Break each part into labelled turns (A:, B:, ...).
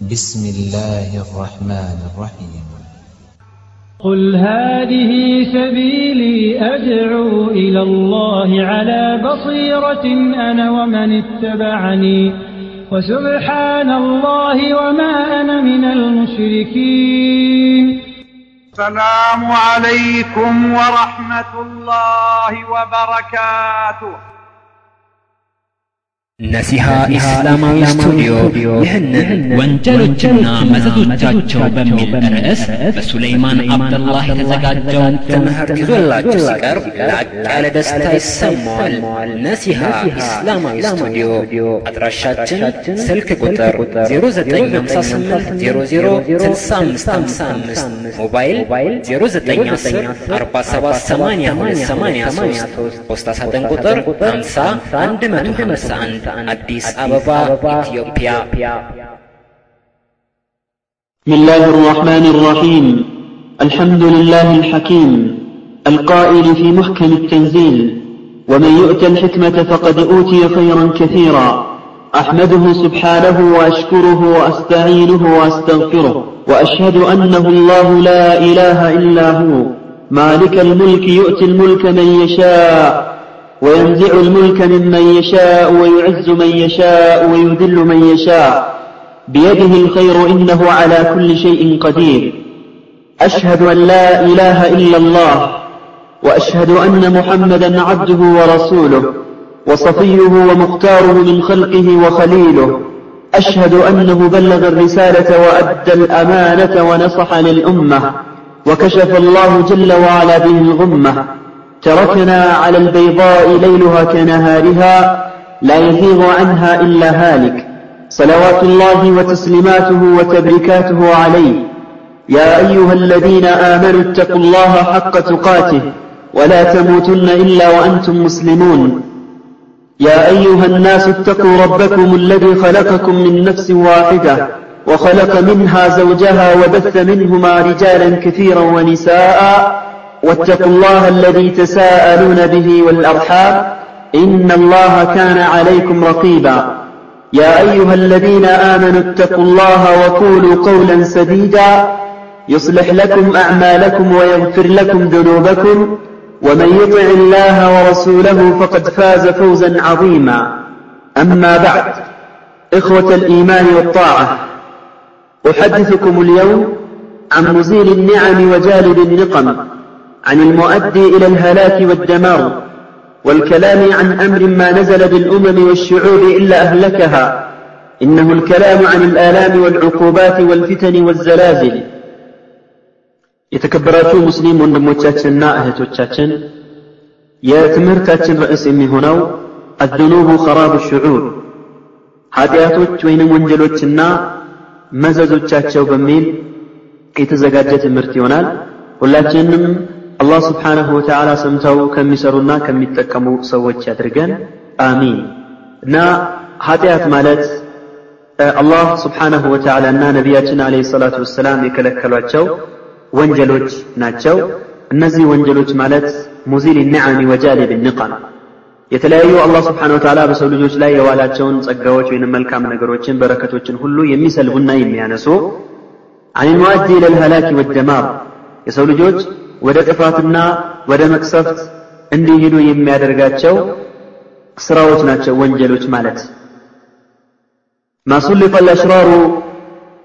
A: بسم الله الرحمن الرحيم.
B: قل هذه سبيلي أدعو إلى الله على بصيرة أنا ومن اتبعني وسبحان الله وما أنا من المشركين.
C: السلام عليكم ورحمة الله وبركاته.
D: ነሲሃ ኢስላማዊ ስቱዲዮ ይህንን ወንጀሎችና መዘዞቻቸው በሚል ርዕስ በሱለይማን አብደላህ የተዘጋጀውን ትምህርት ይዞላችሁ ሲቀርብ ላቅ ያለ ደስታ ይሰማዋል። ነሲሃ ኢስላማዊ ስቱዲዮ አድራሻችን ስልክ ቁጥር 0958006555 ሞባይል 0910478283 ፖስታ ሳጥን ቁጥር 50 151 አዲስ አበባ ኢትዮጵያ
E: بسم الله الرحمن الرحيم الحمد لله الحكيم القائل في محكم التنزيل ومن يؤت الحكمة فقد أوتي خيرا كثيرا أحمده سبحانه وأشكره وأستعينه وأستغفره وأشهد أنه الله لا إله إلا هو مالك الملك يؤتي الملك من يشاء وينزع الملك ممن يشاء ويعز من يشاء ويذل من يشاء. بيده الخير إنه على كل شيء قدير. أشهد أن لا إله إلا الله وأشهد أن محمدا عبده ورسوله وصفيه ومختاره من خلقه وخليله. أشهد أنه بلغ الرسالة وأدى الأمانة ونصح للأمة وكشف الله جل وعلا به الغمة. تركنا على البيضاء ليلها كنهارها لا يزيغ عنها إلا هالك. صلوات الله وتسليماته وتبركاته عليه. يا أيها الذين آمنوا اتقوا الله حق تقاته ولا تموتن إلا وأنتم مسلمون. يا أيها الناس اتقوا ربكم الذي خلقكم من نفس واحدة وخلق منها زوجها وبث منهما رجالا كثيرا ونساء واتقوا الله الذي تساءلون به والأرحام إن الله كان عليكم رقيبا. يا أيها الذين آمنوا اتقوا الله وقولوا قولا سديدا. يصلح لكم أعمالكم ويغفر لكم ذنوبكم. ومن يطع الله ورسوله فقد فاز فوزا عظيما. أما بعد إخوة الإيمان والطاعة أحدثكم اليوم عن مزيل النعم وجالب النقم. عن المؤدي إلى الهلاك والدمار والكلام عن أمر ما نزل بالأمم والشعوب إلا أهلكها إنه الكلام عن الآلام والعقوبات والفتن والزلازل የተከበራችሁ ሙስሊም ወንድሞቻችንና እህቶቻችን የትምህርታችን ርዕስ የሚሆነው አዝኑቡ ኸራቡ ሽዑር ኃጢአቶች ወይንም ወንጀሎችና መዘዞቻቸው በሚል የተዘጋጀ ትምህርት ይሆናል ሁላችንም አላህ ስብሓንሁ ወተዓላ ሰምተው ከሚሰሩና ከሚጠቀሙ ሰዎች ያድርገን። አሚን። እና ኃጢአት ማለት አላህ ስብሓንሁ ወተዓላ እና ነቢያችን አለይሂ ሰላቱ ወሰላም የከለከሏቸው ወንጀሎች ናቸው። እነዚህ ወንጀሎች ማለት ሙዚል ኒዓሚ ወጃሊብ ንቃም የተለያዩ አላህ ስብሓን ወተዓላ በሰው ልጆች ላይ የዋላቸውን ጸጋዎች ወይም መልካም ነገሮችን በረከቶችን ሁሉ የሚሰልቡና የሚያነሱ አን ልሙአዲ ለልሃላኪ ወደማር የሰው ልጆች ወደ ጥፋትና ወደ መቅሰፍት እንዲሄዱ የሚያደርጋቸው ስራዎች ናቸው ወንጀሎች ማለት ما سلط الأشرار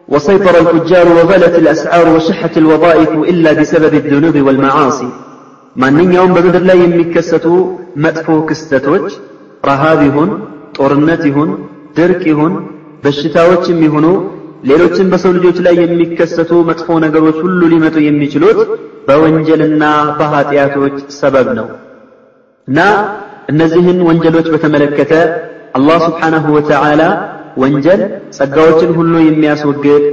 E: وسيطر الفجار وغلت الأسعار وشحت الوظائف إلا بسبب الذنوب والمعاصي ማንኛውም በምድር ላይ የሚከሰቱ መጥፎ ክስተቶች ረሃብ ይሁን ጦርነት ይሁን ድርቅ ይሁን በሽታዎችም ይሁኑ ሌሎችም በሰው ልጆች ላይ የሚከሰቱ መጥፎ ነገሮች ሁሉ ሊመጡ የሚችሉት በወንጀልና በኃጢአቶች ሰበብ ነው። እና እነዚህን ወንጀሎች በተመለከተ አላህ ስብሓናሁ ወተዓላ ወንጀል ጸጋዎችን ሁሉ የሚያስወግድ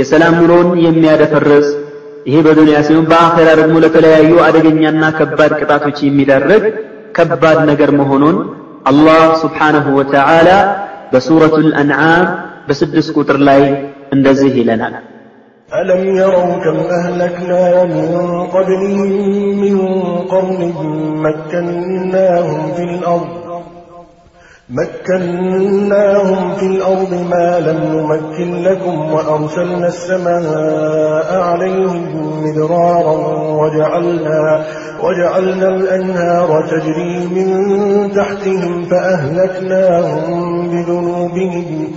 E: የሰላም ኑሮን የሚያደፈርስ ይሄ በዱንያ ሲሆን በአኼራ ደግሞ ለተለያዩ አደገኛና ከባድ ቅጣቶች የሚዳርግ ከባድ ነገር መሆኑን አላህ ስብሓነሁ ወተዓላ በሱረቱል አንዓም በስድስት ቁጥር ላይ እንደዚህ ይለናል
F: ألم يروا كم أهلكنا من قبلهم من قرن مكناهم في الأرض مكناهم في الأرض ما لم نمكن لكم وأرسلنا السماء عليهم مدرارا وجعلنا, وجعلنا الأنهار تجري من تحتهم فأهلكناهم بذنوبهم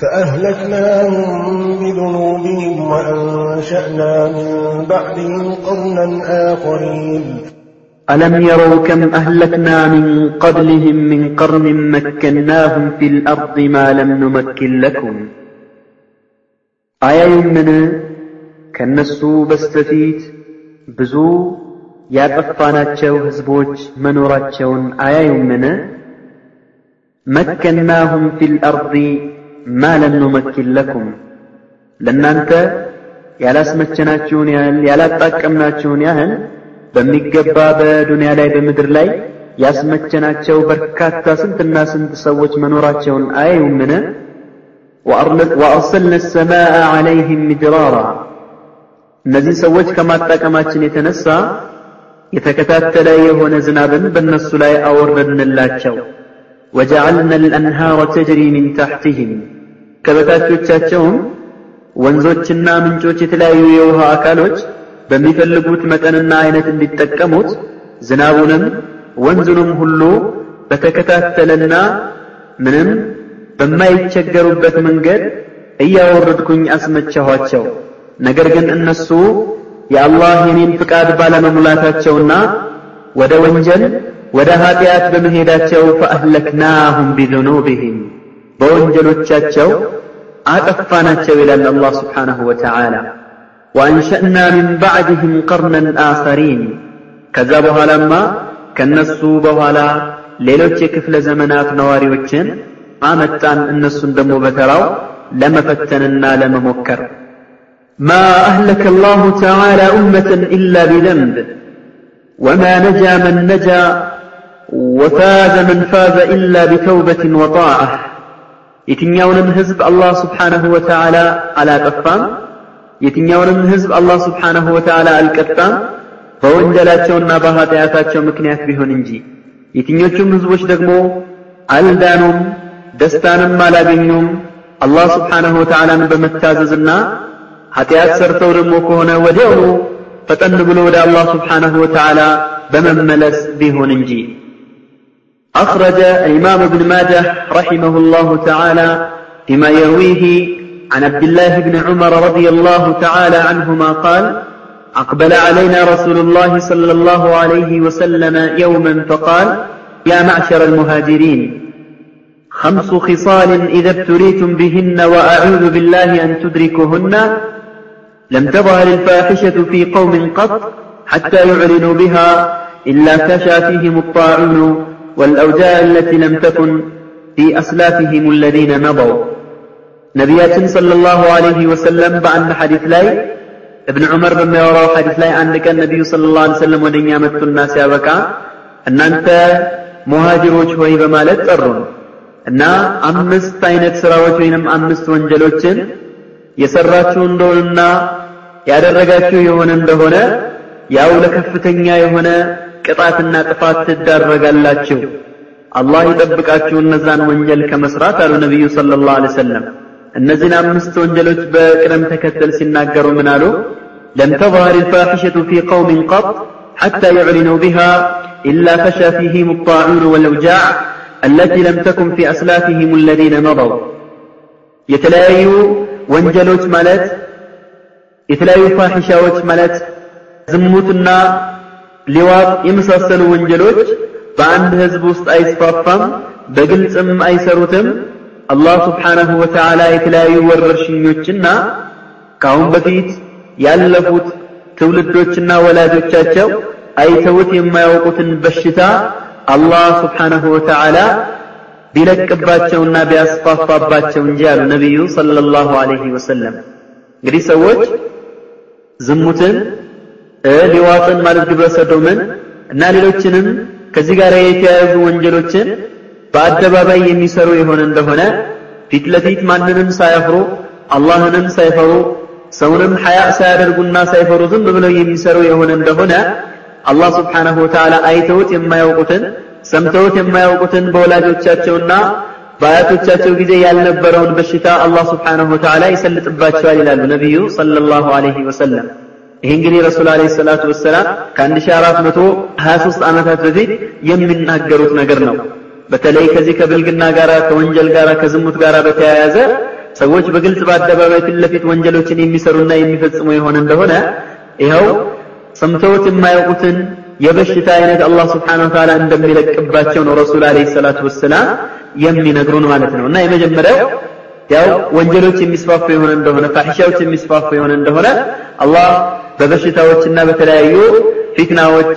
F: فأهلكناهم بذنوبهم وأنشأنا من بعدهم قرنا آخرين
E: ألم يروا كم أهلكنا من قبلهم من قرن مكناهم في الأرض ما لم نمكن لكم አያዩምን ከነሱ በስተፊት ብዙ ያጠፋናቸው ሕዝቦች መኖራቸውን አያዩምን መከናሁም ፊል አርዲ ማ ለም ኑመኪን ለኩም ለእናንተ ያላስመቸናችሁን ያህል ያላጣቀምናችሁን ያህል በሚገባ በዱንያ ላይ በምድር ላይ ያስመቸናቸው በርካታ ስንትና ስንት ሰዎች መኖራቸውን አያዩምን? ወአርሰልና ሰማአ ዐለይህም ሚድራራ እነዚህ ሰዎች ከማጣቀማችን የተነሳ የተከታተለ የሆነ ዝናብን በእነሱ ላይ አወረድንላቸው። ወጀዐልና አልአንሃረ ተጅሪ ሚን ታሕቲህም ከበታቾቻቸውም ወንዞችና ምንጮች የተለያዩ የውሃ አካሎች በሚፈልጉት መጠንና አይነት እንዲጠቀሙት ዝናቡንም ወንዙንም ሁሉ በተከታተለና ምንም በማይቸገሩበት መንገድ እያወረድኩኝ አስመቸኋቸው። ነገር ግን እነሱ የአላህ የኔን ፍቃድ ባለመሙላታቸውና ወደ ወንጀል ወደ ኀጢአት በመሄዳቸው ፈአህለክናሁም ቢዙኑብህም በወንጀሎቻቸው አጠፋናቸው ይላል አላህ ስብሓንሁ ወተዓላ። ወአንሸእና ሚን ባዕድህም ቀርነን አኸሪን ከዛ በኋላማ ከነሱ በኋላ ሌሎች የክፍለ ዘመናት ነዋሪዎችን አመጣን እነሱን ደግሞ በተራው ለመፈተንና ለመሞከር ማ አህለከ አላሁ ተዓላ ኡመተን ኢላ ቢዘንብ ወማ ነጃ መን ነጃ ወፋዘ መን ፋዘ ኢላ ቢተውበትን ወጣዓህ የትኛውንም ህዝብ አላህ ስብሓንሁ ወተዓላ አላጠፋም? የትኛውንም ህዝብ አላህ ስብሓንሁ ወተዓላ አልቀጣም? በወንጀላቸውና በኃጢአታቸው ምክንያት ቢሆን እንጂ። የትኞቹም ህዝቦች ደግሞ አልዳኑም ደስታንም አላገኙም። አላህ ስብሓንሁ ወተዓላን በመታዘዝና ኃጢአት ሰርተው ደግሞ ከሆነ ወዲያውኑ ፈጠን ብሎ ወደ አላህ ስብሓንሁ ወተዓላ በመመለስ ቢሆን እንጂ أخرج الإمام ابن ماجه رحمه الله تعالى فيما يرويه عن عبد الله بن عمر رضي الله تعالى عنهما قال أقبل علينا رسول الله صلى الله عليه وسلم يوما فقال يا معشر المهاجرين خمس خصال إذا ابتليتم بهن وأعوذ بالله أن تدركهن لم تظهر الفاحشة في قوم قط حتى يعلنوا بها إلا فشى فيهم الطاعون والأوجاع التي لم تكن في أسلافهم الذين مضوا ነቢያችን ሰለላሁ ዐለይሂ ወሰለም በአንድ ሐዲስ ላይ እብን ዑመር በሚያወራው ሐዲስ ላይ አንድ ቀን ነቢዩ ሰለላሁ ዐለይሂ ወሰለም ወደኛ መጡና ሲያበቃ እናንተ ሙሃጅሮች ሆይ በማለት ጠሩን እና አምስት አይነት ስራዎች ወይንም አምስት ወንጀሎችን የሰራችሁ እንደሆነና ያደረጋችሁ የሆነ እንደሆነ ያው ለከፍተኛ የሆነ ቅጣትና ቅጣት ትዳረጋላችሁ። አላህ ይጠብቃችሁ እነዛን ወንጀል ከመስራት አሉ ነቢዩ ሰለላሁ ዐለይሂ ወሰለም። እነዚህን አምስት ወንጀሎች በቅደም ተከተል ሲናገሩ ምን አሉ? ለም ተظهر الفاحشة في قوم قط حتى يعلنوا بها إلا فشى فيهم الطاعون والأوجاع التي لم تكن في أسلافهم الذين مضوا የተለያዩ ወንጀሎች ማለት የተለያዩ ፋሒሻዎች ማለት ዝሙትና ሊዋጥ የመሳሰሉ ወንጀሎች በአንድ ህዝብ ውስጥ አይስፋፋም፣ በግልጽም አይሰሩትም። አላህ ስብሓነሁ ወተዓላ የተለያዩ ወረርሽኞችና ከአሁን በፊት ያለፉት ትውልዶችና ወላጆቻቸው አይተውት የማያውቁትን በሽታ አላህ ስብሓነሁ ወተዓላ ቢለቅባቸውና ቢያስፋፋባቸው እንጂ አሉ ነቢዩ ሰለላሁ ዐለይሂ ወሰለም። እንግዲህ ሰዎች ዝሙትን፣ ሊዋጥን ማለት ግብረ ሰዶምን እና ሌሎችንም ከዚህ ጋር የተያያዙ ወንጀሎችን በአደባባይ የሚሰሩ የሆነ እንደሆነ ፊት ለፊት ማንንም ሳያፍሩ አላህንም ሳይፈሩ ሰውንም ሐያ ሳያደርጉና ሳይፈሩ ዝም ብለው የሚሰሩ የሆነ እንደሆነ አላህ ስብሓነሁ ወተዓላ አይተውት የማያውቁትን ሰምተውት የማያውቁትን በወላጆቻቸውና በአያቶቻቸው ጊዜ ያልነበረውን በሽታ አላህ ስብሓንሁ ወተዓላ ይሰልጥባቸዋል ይላሉ ነቢዩ ሰለላሁ ዐለይሂ ወሰለም። ይህ እንግዲህ ረሱል ዐለይሂ ሰላቱ ወሰላም ከ1423 ዓመታት በፊት የሚናገሩት ነገር ነው። በተለይ ከዚህ ከብልግና ጋር ከወንጀል ጋር ከዝሙት ጋር በተያያዘ ሰዎች በግልጽ በአደባባይ ፊት ለፊት ወንጀሎችን የሚሰሩና የሚፈጽሙ የሆነ እንደሆነ ይኸው ሰምተውት የማያውቁትን የበሽታ አይነት አላህ ስብሓነሁ ወተዓላ እንደሚለቅባቸው ነው ረሱል ዐለይሂ ሰላቱ ወሰላም የሚነግሩን ማለት ነው። እና የመጀመሪያው ያው ወንጀሎች የሚስፋፉ የሆነ እንደሆነ ፋሒሻዎች የሚስፋፉ የሆነ እንደሆነ አላህ በበሽታዎችና በተለያዩ ፊትናዎች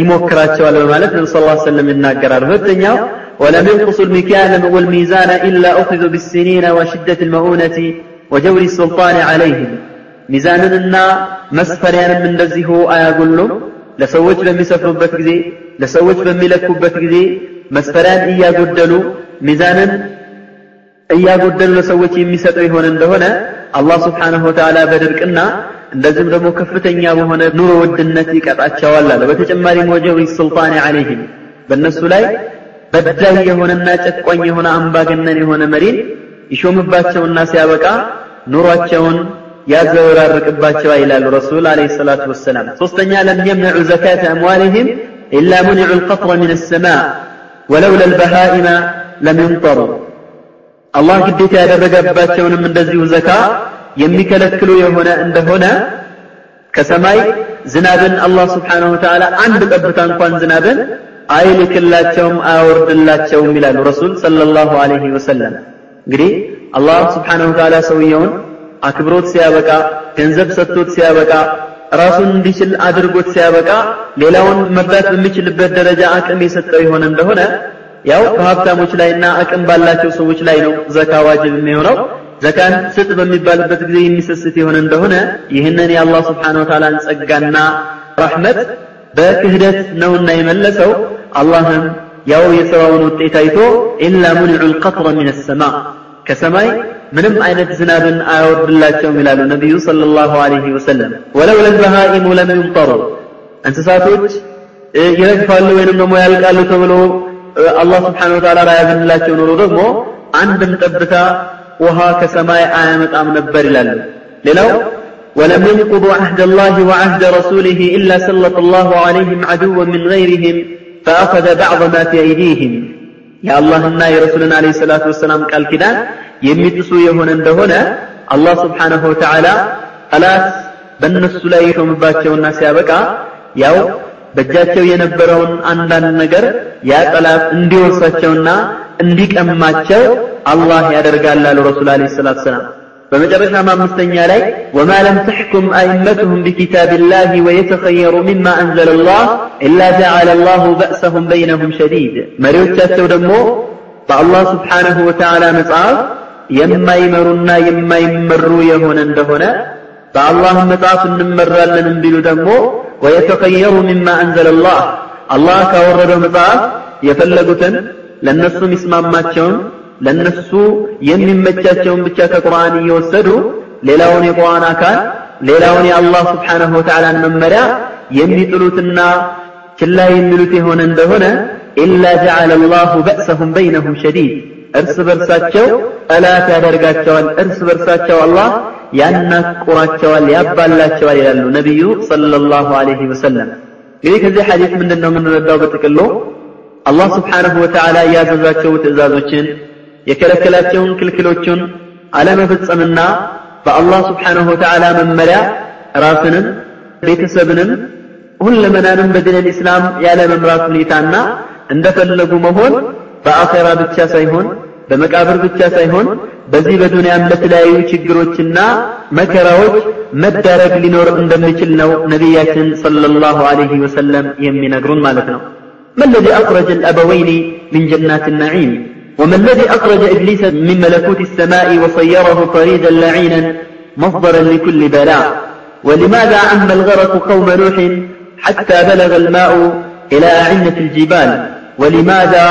E: ይሞክራቸዋል በማለት ነብዩ ሰለላሁ ዐለይሂ ወሰለም ይናገራሉ። ሁለተኛው ولم ينقصوا المكيال والميزان إلا أخذوا بالسنين وشدة المؤونة وجور السلطان عليهم ሚዛንንና መስፈሪያንም እንደዚሁ አያጎሉም። ለሰዎች በሚሰፍሩበት ጊዜ ለሰዎች በሚለኩበት ጊዜ መስፈሪያን እያጎደሉ ሚዛንን እያጎደሉ ለሰዎች የሚሰጡ የሆነ እንደሆነ አላህ ስብሓንሁ ወተዓላ በድርቅና እንደዚሁም ደግሞ ከፍተኛ በሆነ ኑሮ ውድነት ይቀጣቸዋል አለ። በተጨማሪም ወጀሪ ሱልጣን ዐለይሂም በእነሱ ላይ በዳይ የሆነና ጨቋኝ የሆነ አምባገነን የሆነ መሪን ይሾምባቸውና ሲያበቃ ኑሯቸውን ያዘወራርቅባቸዋል ይላሉ ረሱል አለይሂ ሰላቱ ወሰላም። ሶስተኛ ለም የምነዑ ዘካተ አምዋሊሂም ኢላ ሙኒዑ ልቀጥረ ሚን ሰማዕ ወለውላ ልበሃኢመ ለም አላህ ግዴታ ያደረገባቸውንም እንደዚሁ ዘካ የሚከለክሉ የሆነ እንደሆነ ከሰማይ ዝናብን አላህ ስብሓነሁ ወተዓላ አንድ ጠብታ እንኳን ዝናብን አይልክላቸውም አያወርድላቸውም ይላሉ ረሱል ሰለላሁ ዐለይሂ ወሰለም። እንግዲህ አላህ ስብሓነሁ ወተዓላ ሰውየውን አክብሮት ሲያበቃ ገንዘብ ሰጥቶት ሲያበቃ ራሱን እንዲችል አድርጎት ሲያበቃ ሌላውን መርዳት በሚችልበት ደረጃ አቅም የሰጠው የሆነ እንደሆነ ያው በሀብታሞች ላይና አቅም ባላቸው ሰዎች ላይ ነው ዘካ ዋጅብ የሚሆነው። ዘካን ስጥ በሚባልበት ጊዜ የሚሰስት የሆነ እንደሆነ ይህንን የአላህ ስብሓነሁ ወተዓላን ጸጋና ረሕመት በክህደት ነውና የመለሰው አላህም ያው የሥራውን ውጤት አይቶ ኢላ ሙኒዑ ልቀጥረ ሚን ሰማ ከሰማይ ምንም አይነት ዝናብን አያወርድላቸውም ይላሉ ነቢዩ ሰለላሁ ዐለይሂ ወሰለም። ወለውላ ልበሃኢሙ ለም ዩምጠሩ እንስሳቶች ይረግፋሉ ወይንም ደግሞ ያልቃሉ ተብሎ አላህ ስብሓነሁ ወተዓላ ባያዝንላቸው ኖሮ ደግሞ አንድም ጠብታ ውሃ ከሰማይ አያመጣም ነበር ይላሉ። ሌላው ولم ينقضوا عهد الله وعهد رسوله إلا سلط الله عليهم عدوا من غيرهم فأخذ بعض ما في أيديهم يا الله النا يا رسولنا عليه الصلاة والسلام قال كده يمتسو يهون እንደሆነ አላህ ስብሓነሁ ወተዓላ ጠላት በእነሱ ላይ የሾምባቸውና ሲያበቃ ያው በእጃቸው የነበረውን አንዳንድ ነገር ያ ጠላት እንዲወርሳቸውና እንዲቀማቸው አላህ ያደርጋል አሉ ረሱል አለይሂ ሰላቱ ሰላም። በመጨረሻም አምስተኛ ላይ ወማ ለም ተሕኩም አኢመቱሁም ቢኪታቢላሂ ወየተኸየሩ ሚማ አንዘለላህ ኢላ ጀዐለ ላሁ በእሰሁም በይነሁም ሸዲድ። መሪዎቻቸው ደግሞ በአላህ ስብሓነሁ ወተዓላ መጽሐፍ የማይመሩና የማይመሩ የሆነ እንደሆነ በአላህ መጽሐፍ እንመራለን ቢሉ ደግሞ ወየተኸየሩ ሚማ አንዘለላህ አላህ ካወረደው መጽሐፍ የፈለጉትን ለነሱ የሚስማማቸውን ለነሱ የሚመቻቸውን ብቻ ከቁርአን እየወሰዱ ሌላውን የቁርአን አካል ሌላውን የአላህ ስብሓነሁ ወተዓላን መመሪያ የሚጥሉትና ችላ የሚሉት የሆነ እንደሆነ ኢላ ጀዐለ ላሁ በእሰሁም በይነሁም ሸዲድ እርስ በርሳቸው ጠላት ያደርጋቸዋል፣ እርስ በርሳቸው አላህ ያናቁራቸዋል፣ ያባላቸዋል ይላሉ ነቢዩ ሰለላሁ ዐለይሂ ወሰለም። እንግዲህ ከዚህ ሐዲስ ምንድን ነው የምንረዳው? በጥቅሉ አላህ ስብሓነሁ ወተዓላ ያዘዛቸው ትእዛዞችን የከለከላቸውን ክልክሎቹን አለመፈጸምና በአላህ ስብሓነሁ ወተዓላ መመሪያ ራስንም ቤተሰብንም ሁለመናንም በዲን ኢስላም ያለ መምራት ሁኔታና እንደፈለጉ መሆን በአኼራ ብቻ ሳይሆን በመቃብር ብቻ ሳይሆን በዚህ በዱንያም ለተለያዩ ችግሮችና መከራዎች መዳረግ ሊኖር እንደሚችል ነው ነቢያችን ሰለላሁ ዐለይሂ ወሰለም የሚነግሩን ማለት ነው። ما الذي أخرج الأبوين من جنات النعيم وما الذي أخرج إبليس من ملكوت السماء وصيره طريدا لعينا مصدرا لكل بلاء ولماذا عم الغرق قوم نوح حتى بلغ الماء إلى أعنة الجبال ولماذا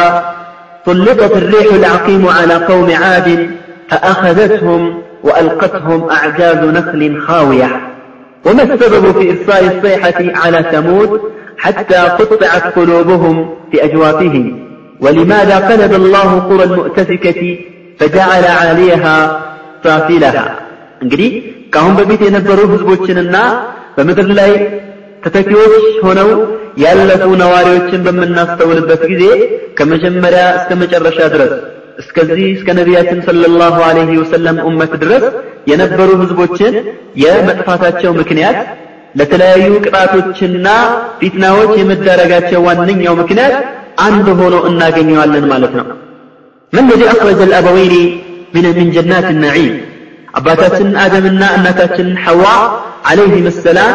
E: طلقت الريح العقيم على قوم عاد فأخذتهم وألقتهم أعجاز نخل خاوية وما السبب في إرسال الصيحة على ثمود حتى قطعت قلوبهم في أجوافهم ولماذا قلب الله قرى المؤتفكة فجعل عاليها سافلها እንግዲህ ከአሁን በፊት የነበሩ ህዝቦችንና በምድር ላይ ተተኪዎች ሆነው ያለፉ ነዋሪዎችን በምናስተውልበት ጊዜ ከመጀመሪያ እስከ መጨረሻ ድረስ እስከዚህ እስከ ነቢያችን ሰለላሁ ዐለይሂ ወሰለም ኡመት ድረስ የነበሩ ህዝቦችን የመጥፋታቸው ምክንያት ለተለያዩ ቅጣቶችና ፊትናዎች የመዳረጋቸው ዋነኛው ምክንያት አንድ ሆኖ እናገኘዋለን ማለት ነው። ምን ለዚ አኽረጀ አልአበወይኒ ምን ጀናት ናዒም አባታችን አደምና እናታችን ሐዋ ዐለይሂም ሰላም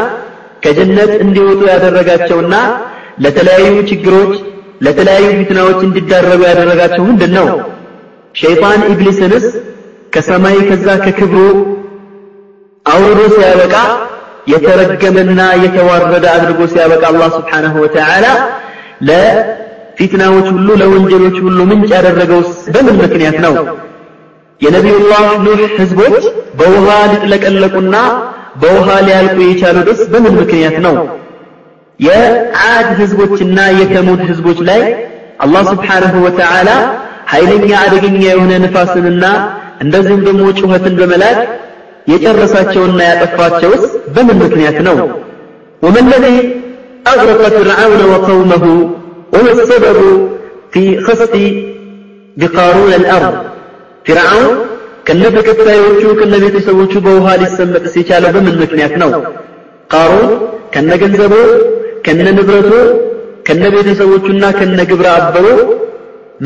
E: ከጀነት እንዲወጡ ያደረጋቸውና ለተለያዩ ችግሮች ለተለያዩ ፊትናዎች እንዲዳረጉ ያደረጋቸው ምንድን ነው? ሸይጣን ኢብሊስንስ ከሰማይ ከዛ ከክብሩ አውርዶ ሲያበቃ የተረገመና የተዋረደ አድርጎ ሲያበቃ አላህ ስብሓንሁ ወተዓላ ለፊትናዎች ሁሉ ለወንጀሎች ሁሉ ምንጭ ያደረገውስ በምን ምክንያት ነው? የነቢዩላህ ኑህ ህዝቦች በውሃ ሊጥለቀለቁና በውሃ ሊያልቁ የቻሉትስ በምን ምክንያት ነው? የዓድ ህዝቦችና የተሙድ ህዝቦች ላይ አላህ ስብሓንሁ ወተዓላ ኃይለኛ አደገኛ የሆነ ንፋስንና እንደዚሁም ደግሞ ጩኸትን በመላክ የጨረሳቸውና ያጠፋቸውስ በምን ምክንያት ነው? وما الذي أغرق فرعون وقومه وما السبب في خسف بقارون الأرض فرعون ከነ ተከታዮቹ ከነ ቤተሰቦቹ በውሃ ሊሰመጥ ሲቻለው በምን ምክንያት ነው? ቃሩን ከነ ገንዘቡ ከነ ንብረቱ ከነ ቤተሰቦቹና ከነ ግብረ አበሩ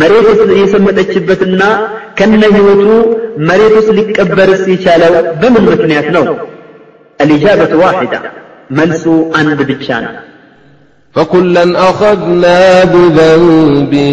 E: መሬት የሰመጠችበትና ከነ ህይወቱ መሬት ውስጥ ሊቀበርስ የቻለው በምን ምክንያት ነው? الإجابة واحدة መልሱ አንድ ብቻ ነው።
G: فكلا أخذنا بذنبه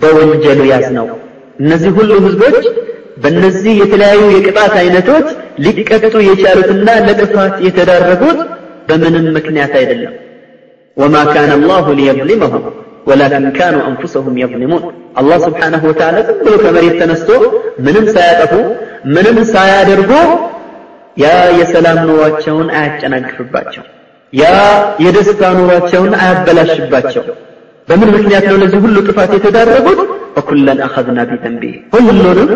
E: በወንጀሉ ያዝነው። እነዚህ ሁሉ ህዝቦች በእነዚህ የተለያዩ የቅጣት አይነቶች ሊቀጡ የቻሉትና ለጥፋት የተዳረጉት በምንም ምክንያት አይደለም። ወማ ካነ አላሁ ሊየظሊመሁም ወላኪን ካኑ አንፉሰሁም የظሊሙን አላህ ስብሓንሁ ወተዓላ ዝም ብሎ ከመሬት ተነስቶ ምንም ሳያጠፉ ምንም ሳያደርጉ ያ የሰላም ኑሯቸውን አያጨናግፍባቸው ያ የደስታ ኑሯቸውን አያበላሽባቸው በምን ምክንያት ነው ለዚህ ሁሉ ጥፋት የተዳረጉት? ወኩለን አኸዝና ቢዘንቢ ሁሉንም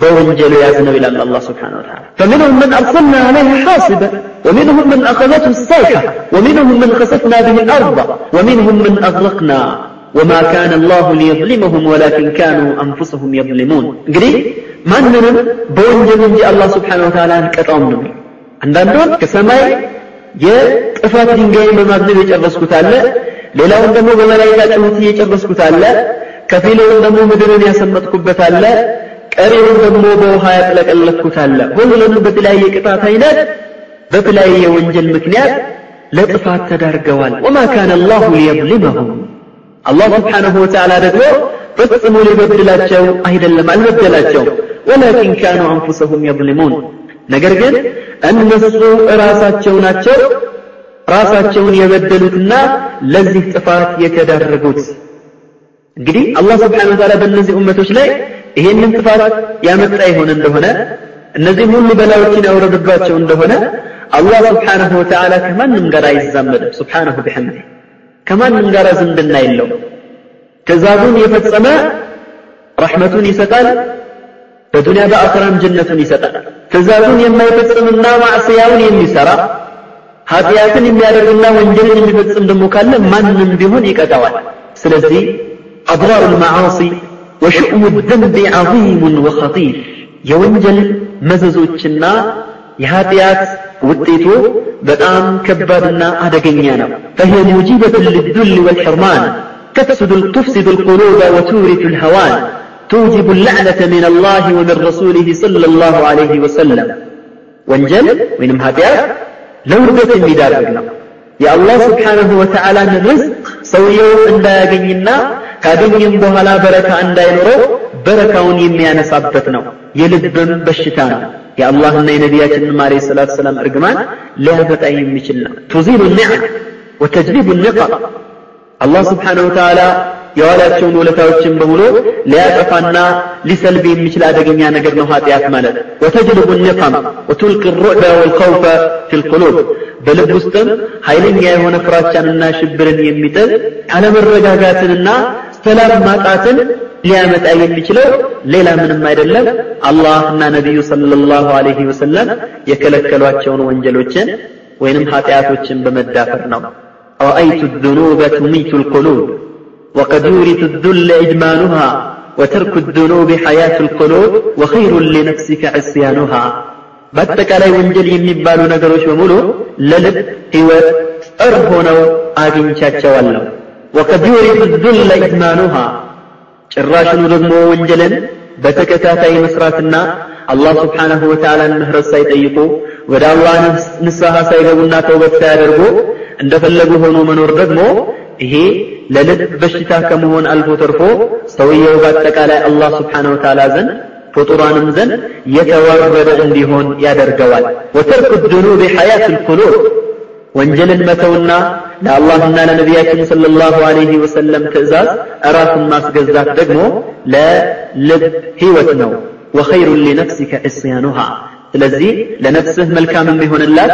E: በወንጀሉ ያዝ ነው ይላል አላህ Subhanahu Wa Ta'ala فمنهم من أرسلنا عليه حاسبا ومنهم من أخذته الصيحة ومنهم من خسفنا به الأرض ومنهم من أغرقنا وما كان الله ليظلمهم ولكن كانوا أنفسهم يظلمون قري من من بوجه من الله سبحانه وتعالى كتام نبي عندنا كسماء يتفاتين جاي ما مدني بيجرس كتالة ሌላውን ደግሞ በመላይካ ጩኸት እየጨረስኩት አለ። ከፊሉን ደግሞ ምድርን ያሰመጥኩበት አለ። ቀሪውን ደግሞ በውሃ ያጥለቀለቅኩት አለ። ሁሉንም በተለያየ ቅጣት አይነት በተለያየ ወንጀል ምክንያት ለጥፋት ተዳርገዋል። ወማ ካነ አላሁ ሊየظሊመሁም አላህ ስብሓንሁ ወተዓላ ደግሞ ፈጽሞ ሊበድላቸው አይደለም አልበደላቸው ወላኪን ካኑ አንፉሰሁም የظሊሙን ነገር ግን እነሱ ራሳቸው ናቸው ራሳቸውን የበደሉትና ለዚህ ጥፋት የተዳረጉት። እንግዲህ አላህ ስብሓን ወተዓላ በእነዚህ ኡመቶች ላይ ይሄንን ጥፋት ያመጣ ይሆን እንደሆነ እነዚህም ሁሉ በላዮችን ያወረድባቸው እንደሆነ አላህ ስብሓንሁ ወተዓላ ከማንም ጋር አይዛመድም። ስብሓንሁ ቢሐምድ ከማንም ጋር ዝምድና የለው ትእዛዙን የፈጸመ ረሕመቱን ይሰጣል በዱንያ በአኽራም ጀነቱን ይሰጣል። ትእዛዙን የማይፈጽምና ማዕስያውን የሚሰራ ኃጢአትን የሚያደርግና ወንጀልን የሚፈጽም ደግሞ ካለ ማንም ቢሆን ይቀጣዋል። ስለዚህ አድራሩ ልማዓሲ ወሽዑሙ ደንብ ዓظሙን ወኸጢር የወንጀል መዘዞችና የኃጢአት ውጤቱ በጣም ከባድና አደገኛ ነው። فهي موجبة للذل والحرمان تفسد تفسد القلوب وتورث الهوان توجب اللعنة من الله ومن رسوله صلى الله عليه وسلم وانجل وينم هاتيات ለውርደት የሚዳርግ ነው የአላህ ስብሓንሁ ወተዓላን ርዝቅ ሰውየው እንዳያገኝና ካገኘም በኋላ በረካ እንዳይኖረው በረካውን የሚያነሳበት ነው። የልብም በሽታ ነው። የአላህና የነቢያችንን ዓለይሂ ሰላቱ ሰላም እርግማን ሊያመጣ የሚችል ነው። ቱዚሉ ኒዕም ወተጅሊቡ ኒቀም አላህ ስብሓነሁ ወተዓላ የዋላቸውን ውለታዎችን በሙሉ ሊያጠፋና ሊሰልብ የሚችል አደገኛ ነገር ነው ኃጢአት ማለት። ወተጅልቡ ኒቀም ወቱልቅ ሩዕበ ወልኸውፈ ቁሉብ። በልብ ውስጥም ኃይለኛ የሆነ ፍራቻንና ሽብርን የሚጥል አለመረጋጋትንና ሰላም ማጣትን ሊያመጣ የሚችለው ሌላ ምንም አይደለም። አላህ እና ነቢዩ ሰለላሁ ዐለይሂ ወሰለም የከለከሏቸውን ወንጀሎችን ወይንም ኃጢአቶችን በመዳፈር ነው رأيت الذنوب تميت القلوب وقد يورث الذل إدمانها وترك الذنوب حياة القلوب وخير لنفسك عصيانها በአጠቃላይ ወንጀል የሚባሉ ነገሮች በሙሉ ለልብ ህይወት ጸር ሆነው አግኝቻቸዋለሁ ወቀድ ዩሪቱ ዙለ ኢድማኑሃ ጭራሽኑ ደግሞ ወንጀልን በተከታታይ መስራትና አላህ ስብሓንሁ ወተዓላን ምህረት ሳይጠይቁ ወደ አላህ ንስሐ ሳይገቡና ተውበት ሳያደርጉ እንደፈለጉ ሆኖ መኖር ደግሞ ይሄ ለልብ በሽታ ከመሆን አልፎ ተርፎ ሰውየው በአጠቃላይ አላህ ስብሓንሁ ወተዓላ ዘንድ ፍጡራንም ዘንድ የተዋረደ እንዲሆን ያደርገዋል። ወተርኩ ድኑብ ሐያት ልኩሉብ ወንጀልን መተውና ለአላህና ለነቢያችን ሰለላሁ ዐለይሂ ወሰለም ትእዛዝ ራስን ማስገዛት ደግሞ ለልብ ህይወት ነው። ወኸይሩን ሊነፍሲከ ዕስያኑሃ ስለዚህ ለነፍስህ መልካም የሚሆንላት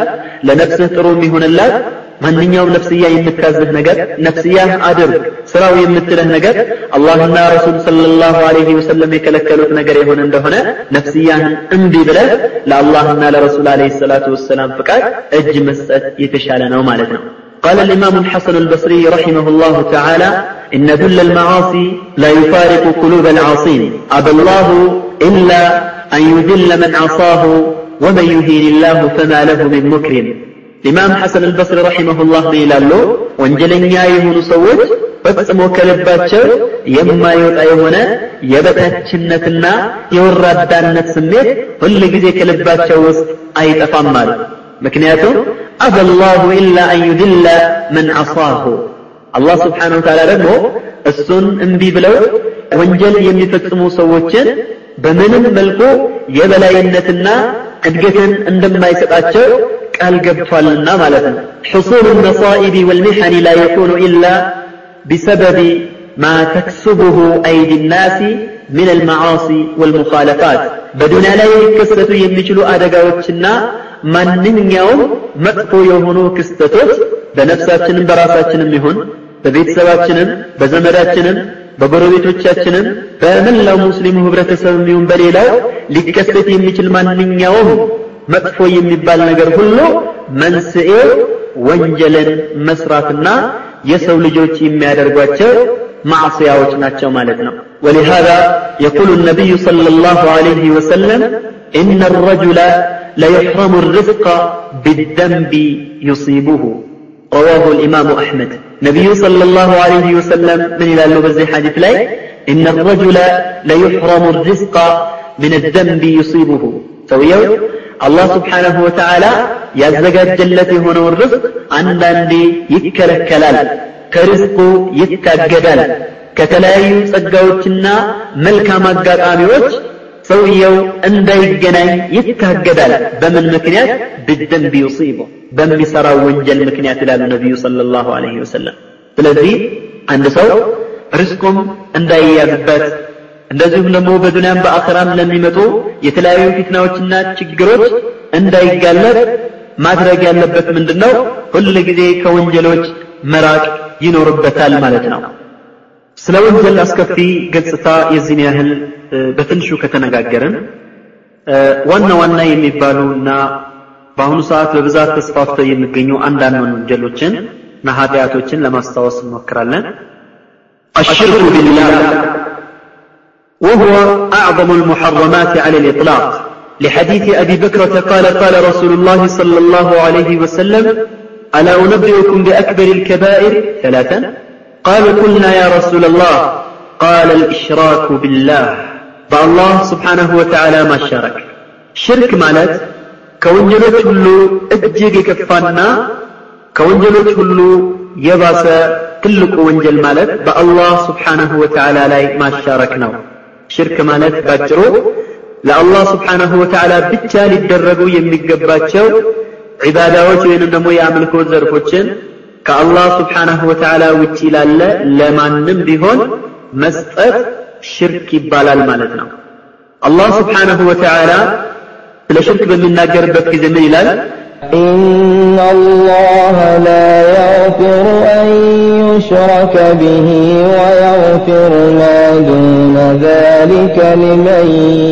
E: ለነፍስህ ጥሩ የሚሆንላት ማንኛውም ነፍስያ የምታዝህ ነገር ነፍስያህ አድርግ ስራው የምትልህ ነገር አላህና ረሱል ሰለላሁ ዐለይሂ ወሰለም የከለከሉት ነገር የሆነ እንደሆነ ነፍስያህን እምቢ ብለህ ለአላህና ለረሱል ዐለይሂ ሰላቱ ወሰላም ፍቃድ እጅ መስጠት የተሻለ ነው ማለት ነው قال الإمام الحسن البصري رحمه الله تعالى إن ذل المعاصي لا يفارق قلوب العاصين أبى الله إلا أن يذل من عصاه ومن يهين الله فما له من مكرم ኢማም ሐሰን አልበስሪ ረሒመሁላህ ምን ይላሉ? ወንጀለኛ የሆኑ ሰዎች ፈጽሞ ከልባቸው የማይወጣ የሆነ የበታችነትና የወራዳነት ስሜት ሁል ጊዜ ከልባቸው ውስጥ አይጠፋም ማለት ምክንያቱም አበላሁ ኢላ አን ዩድለ መን ዐሳሁ አላህ ስብሓነሁ ወተዓላ ደግሞ እሱን እምቢ ብለው ወንጀል የሚፈጽሙ ሰዎችን በምንም መልኩ የበላይነትና እድገትን እንደማይሰጣቸው ቃል ገብቷልና ማለት ነው። ሕሱሉ መሳኢቢ ወልሚሐኒ ላ የኩኑ ኢላ ቢሰበቢ ማ ተክስቡሁ አይዲ ናሲ ምን አልመዓሲ ወልሙኻለፋት በዱንያ ላይ ሊከሰቱ የሚችሉ አደጋዎችና ማንኛውም መጥፎ የሆኑ ክስተቶች በነፍሳችንም በራሳችንም ይሁን በቤተሰባችንም በዘመዳችንም በጎረቤቶቻችንም በመላው ሙስሊሙ ህብረተሰብም ይሁን በሌላው ሊከሰት የሚችል ማንኛውም መጥፎ የሚባል ነገር ሁሉ መንስኤው ወንጀልን መስራትና የሰው ልጆች የሚያደርጓቸው ማዕስያዎች ናቸው ማለት ነው ولهذا يقول النبي صلى الله عليه وسلم إن الرجل ليحرم الرزق بالذنب يصيبه رواه الإمام أحمد نبي صلى الله عليه وسلم من إلى اللبزي حديث لاي إن الرجل ليحرم الرزق من الذنب يصيبه سويو الله سبحانه وتعالى ያዘጋጀለት የሆነውን ርዝቅ አንዳንዴ ይከለከላል ከርዝቁ ይታገዳል ከተለያዩ ጸጋዎችና መልካም አጋጣሚዎች ሰውየው እንዳይገናኝ ይታገዳል። በምን ምክንያት? ብደንብ ዩሲቡ በሚሰራው ወንጀል ምክንያት ይላሉ ነቢዩ ሰለላሁ ዐለይሂ ወሰለም። ስለዚህ አንድ ሰው ርዝቁም እንዳይያዝበት እንደዚሁም ደግሞ በዱንያም በአኸራም ለሚመጡ የተለያዩ ፊትናዎችና ችግሮች እንዳይጋለጥ ማድረግ ያለበት ምንድነው? ሁል ጊዜ ከወንጀሎች መራቅ ይኖርበታል ማለት ነው ስለ ወንጀል አስከፊ ገጽታ የዚህን ያህል በትንሹ ከተነጋገርን ዋና ዋና የሚባሉ እና በአሁኑ ሰዓት በብዛት ተስፋፍተው የሚገኙ አንዳንድ ወንጀሎችን እና ኃጢአቶችን ለማስታወስ እንሞክራለን الشرك بالله وهو أعظم المحرمات على الإطلاق لحديث أبي بكرة قال قال رسول الله صلى الله عليه وسلم ألا أنبئكم بأكبر الكبائر ثلاثا قالوا قلنا يا رسول الله قال الإشراك بالله بالله سبحانه وتعالى ما شارك شرك مالت ከወንጀሎች ሁሉ እጅግ የከፋና ከወንጀሎች ሁሉ የባሰ ትልቁ ወንጀል ማለት በአላህ ስብሓነሁ ወተዓላ ላይ ማሻረክ ነው። ሽርክ ማለት ባጭሩ ለአላህ ስብሓነሁ ወተዓላ ብቻ ሊደረጉ የሚገባቸው ዒባዳዎች ወይንም ደግሞ የአምልኮት ዘርፎችን ከአላህ ስብሓነሁ ወተዓላ ውጪ ላለ ለማንም ቢሆን መስጠት ሽርክ ይባላል ማለት ነው። አላህ ስብሓነሁ ወተዓላ ስለ ሽርክ በሚናገርበት ጊዜ ምን ይላል?
H: إن الله لا يغفر أن يشرك به ويغفر ما دون ذلك لمن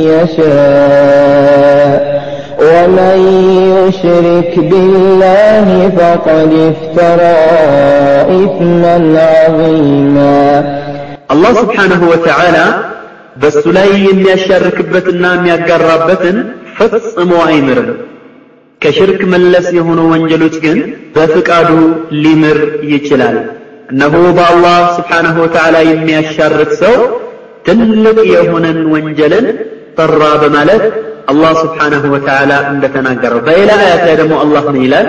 H: يشاء ومن يشرك بالله فقد افترى إثما عظيما
E: አላህ ስብሓነሁ ወተዓላ በእሱ ላይ የሚያሻርክበትና የሚያጋራበትን ፈጽሞ አይምርም። ከሽርክ መለስ የሆኑ ወንጀሎች ግን በፍቃዱ ሊምር ይችላል። እነሆ በአላህ ስብሓነሁ ወተዓላ የሚያሻርክ ሰው ትልቅ የሆነን ወንጀልን ሰራ በማለት አላህ ስብሓነሁ ወተዓላ እንደተናገረው በሌላ አያት ላይ ደግሞ አላህ ምን ይላል?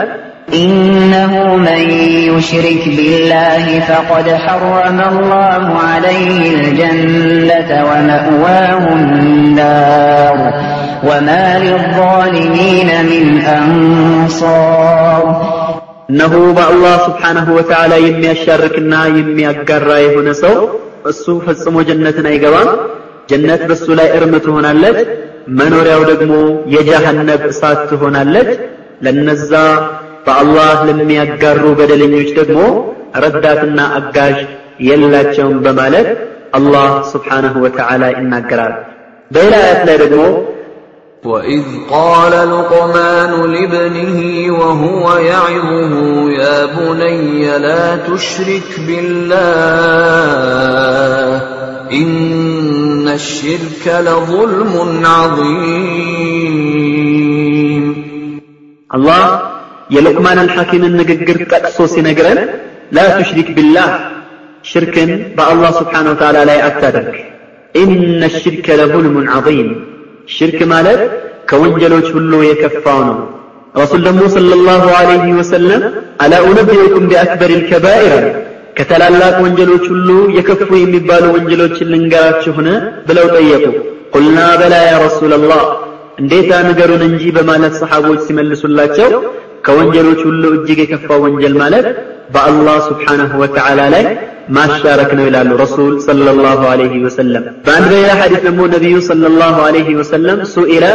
I: إنه من يشرك بالله فقد حرم الله عليه الجنة ومأواه النار وما للظالمين من أنصار
E: እነሆ በአላህ ስብሓነሁ ወተዓላ የሚያሻርክና የሚያጋራ የሆነ ሰው እሱ ፈጽሞ ጀነትን አይገባም። ጀነት በሱ ላይ እርም ትሆናለች፣ መኖሪያው ደግሞ የጀሃነብ እሳት ትሆናለች። ለነዛ በአላህ ለሚያጋሩ በደለኞች ደግሞ ረዳትና አጋዥ የላቸውም በማለት አላህ ስብሓነሁ ወተዓላ ይናገራል። በሌላ አያት ላይ ደግሞ
J: وإذ قال لقمان لابنه وهو يعظه يا بني لا تشرك بالله إن الشرك لظلم عظيم.
E: الله يا لقمان الحكيم النقر تأسوس نقرا لا تشرك بالله شركا بالله سبحانه وتعالى لا يأتدك إن الشرك لظلم عظيم. ሽርክ ማለት ከወንጀሎች ሁሉ የከፋው ነው። ረሱል ደግሞ ሰለላሁ ዐለይሂ ወሰለም አላ ኡነቢኡኩም ቢአክበር ልከባኢር ከታላላቅ ወንጀሎች ሁሉ የከፉ የሚባሉ ወንጀሎችን ልንገራችሁን? ብለው ጠየቁ። ቁልና በላ ያ ረሱላላህ እንዴታ ንገሩን እንጂ? በማለት ሰሓቦች ሲመልሱላቸው ከወንጀሎች ሁሉ እጅግ የከፋ ወንጀል ማለት በአላህ ስብሓነሁ ወተዓላ ላይ ማሻረክ ነው ይላሉ ረሱል ሰለላሁ ዐለይሂ ወሰለም በአንድ በሌላ ሐዲስ ደግሞ ነቢዩ ሰለላሁ ዐለይሂ ወሰለም ሱኢለ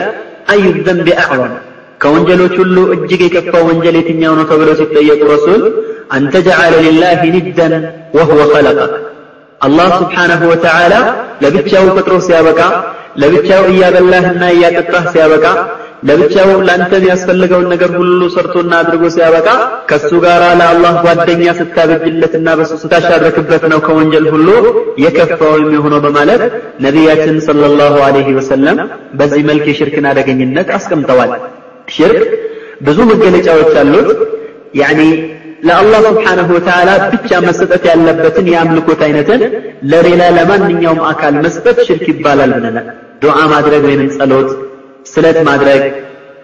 E: አዩ ዘንቢ አዕظም ከወንጀሎች ሁሉ እጅግ የከፋው ወንጀል የትኛው ነው ተብለው ሲጠየቁ ረሱል أن تجعل لله ندا وهو خلقك الله سبحانه وتعالى لبتشاو فترو سيابكا ለብቻው እያበላህና እያጠጣህ ሲያበቃ ለብቻው ለአንተ የሚያስፈልገውን ነገር ሁሉ ሰርቶና አድርጎ ሲያበቃ ከሱ ጋር ለአላህ ጓደኛ ስታበጅለትና በሱ ስታሻረክበት ነው ከወንጀል ሁሉ የከፋው የሚሆነው በማለት ነቢያችን ሰለላሁ ዐለይሂ ወሰለም በዚህ መልክ የሽርክን አደገኝነት አስቀምጠዋል። ሽርክ ብዙ መገለጫዎች አሉት። ያኒ ለአላህ ስብሓነሁ ወተዓላ ብቻ መሰጠት ያለበትን የአምልኮት አይነትን ለሌላ ለማንኛውም አካል መስጠት ሽርክ ይባላል ብለናል። ዱዓ ማድረግ ወይንም ጸሎት፣ ስለት ማድረግ፣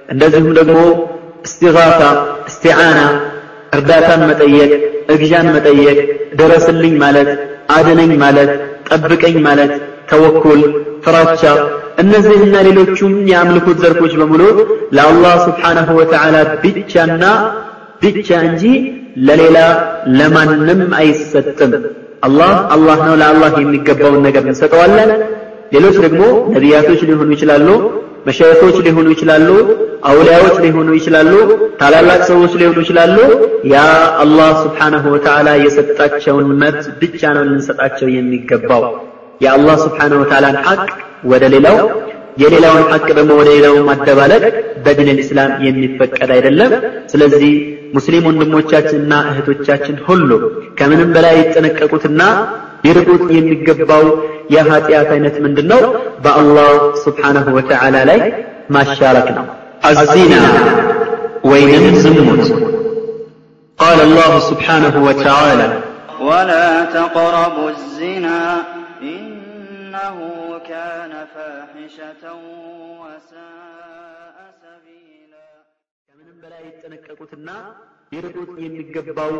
E: እንደዚሁም ደግሞ እስቲጋሳ፣ እስቲዓና፣ እርዳታን መጠየቅ፣ እግዣን መጠየቅ፣ ድረስልኝ ማለት፣ አድነኝ ማለት፣ ጠብቀኝ ማለት፣ ተወኩል፣ ፍራቻ እነዚህና ሌሎቹም የአምልኮት ዘርፎች በሙሉ ለአላህ ስብሓነሁ ወተዓላ ብቻና ብቻ እንጂ ለሌላ ለማንም አይሰጥም። አላህ አላህ ነው፣ ለአላህ የሚገባውን ነገር እንሰጠዋለን። ሌሎች ደግሞ ነቢያቶች ሊሆኑ ይችላሉ፣ መሻይኾች ሊሆኑ ይችላሉ፣ አውሊያዎች ሊሆኑ ይችላሉ፣ ታላላቅ ሰዎች ሊሆኑ ይችላሉ። ያ አላህ ስብሓነሁ ወተዓላ የሰጣቸውን መብት ብቻ ነው ልንሰጣቸው የሚገባው። የአላህ ስብሓነሁ ወተዓላን ሐቅ ወደ ሌላው የሌላውን ሐቅ ደግሞ ወደ ሌላው ማደባለቅ በዲን እስላም የሚፈቀድ አይደለም። ስለዚህ ሙስሊም ወንድሞቻችንና እህቶቻችን ሁሉ ከምንም በላይ ይጠነቀቁትና ቢርቁት የሚገባው የኃጢአት አይነት ምንድነው በአላህ ስብሓነሁ ወተዓላ ላይ ማሻረክ ነው። አዚና ወይንም ዝሙት ቃለ አላሁ ስብሓነሁ ወተዓላ
K: ወላ ተቅረቡ አዚና ኢነሁ إنه كان فاحشة وساء سبيلا
E: ከምንም በላይ ሊጠነቀቁትና ሊርቁት የሚገባው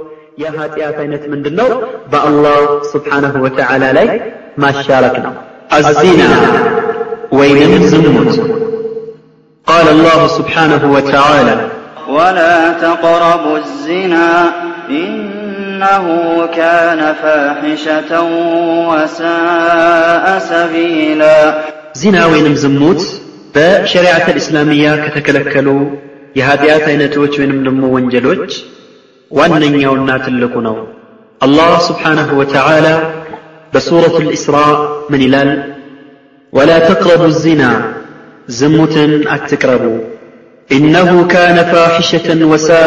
E: የኃጢአት አይነት ምንድን ነው? በአላህ ስብሓነሁ ወተዓላ ላይ ማሻረክ ነው። አዚና ወይንም ዝሙት قال الله سبحانه وتعالى
K: ولا تقربوا الزنا إنه كان فاحشة وساء سبيلا
E: ዚና ወይንም ዝሙት በሸሪዓት ልእስላሚያ ከተከለከሉ የኃጢአት አይነቶች ወይንም ደግሞ ወንጀሎች ዋነኛውና ትልቁ ነው። አላህ ስብሓነሁ ወተዓላ በሱረት ልእስራ ምን ይላል? ወላ ተቅረቡ ዚና ዝሙትን አትቅረቡ ኢነሁ ካነ ፋሒሸተን ወሳአ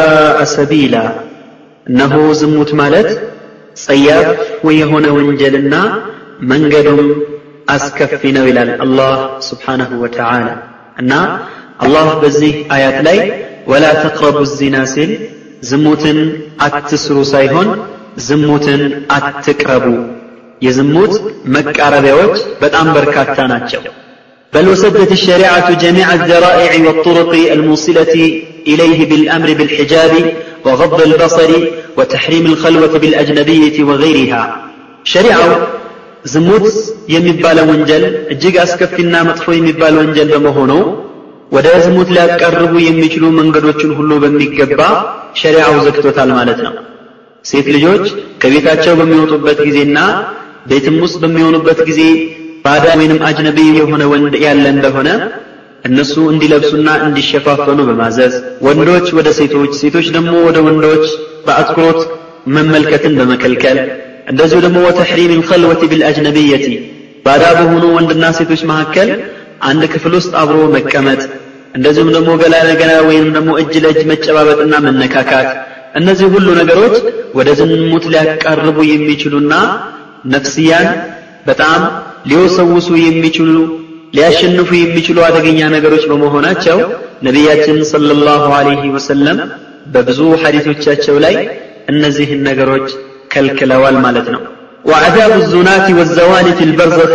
E: ሰቢላ እነሆ ዝሙት ማለት ጸያፍ የሆነ ወንጀልና መንገዱም አስከፊ ነው ይላል አላህ ስብሓነሁ ወተዓላ። እና አላህ በዚህ አያት ላይ ወላ ተቅረቡ ዚና ሲል ዝሙትን አትስሩ ሳይሆን ዝሙትን አትቅረቡ። የዝሙት መቃረቢያዎች በጣም በርካታ ናቸው بل وسدت الشريعة جميع الذرائع والطرق الموصلة إليه بالأمر بالحجاب وغض البصر وتحريم الخلوة بالأجنبية وغيرها شريعة ዝሙት የሚባለው ወንጀል እጅግ አስከፊና መጥፎ የሚባል ወንጀል በመሆኑ ወደ ዝሙት ሊያቀርቡ የሚችሉ መንገዶችን ሁሉ በሚገባ ሸሪዓው ዘግቶታል ማለት ነው። ሴት ልጆች ከቤታቸው በሚወጡበት ጊዜና ቤትም ውስጥ በሚሆኑበት ጊዜ ባዳ ወይንም አጅነቢ የሆነ ወንድ ያለ እንደሆነ እነሱ እንዲለብሱና እንዲሸፋፈኑ በማዘዝ ወንዶች ወደ ሴቶች፣ ሴቶች ደግሞ ወደ ወንዶች በአትኩሮት መመልከትን በመከልከል እንደዚሁ ደግሞ ወተሕሪም ልኸልወት ቢልአጅነቢየቲ ባዳ በሆኑ ወንድና ሴቶች መካከል አንድ ክፍል ውስጥ አብሮ መቀመጥ እንደዚሁም ደግሞ ገላ ለገላ ወይም ደግሞ እጅ ለእጅ መጨባበጥና መነካካት እነዚህ ሁሉ ነገሮች ወደ ዝሙት ሊያቃርቡ የሚችሉና ነፍስያን በጣም ሊወሰውሱ የሚችሉ ሊያሸንፉ የሚችሉ አደገኛ ነገሮች በመሆናቸው ነቢያችን ሰለላሁ ዐለይሂ ወሰለም በብዙ ሐዲሶቻቸው ላይ እነዚህን ነገሮች ከልክለዋል ማለት ነው وعذاب الزناة والزوان في البرزخ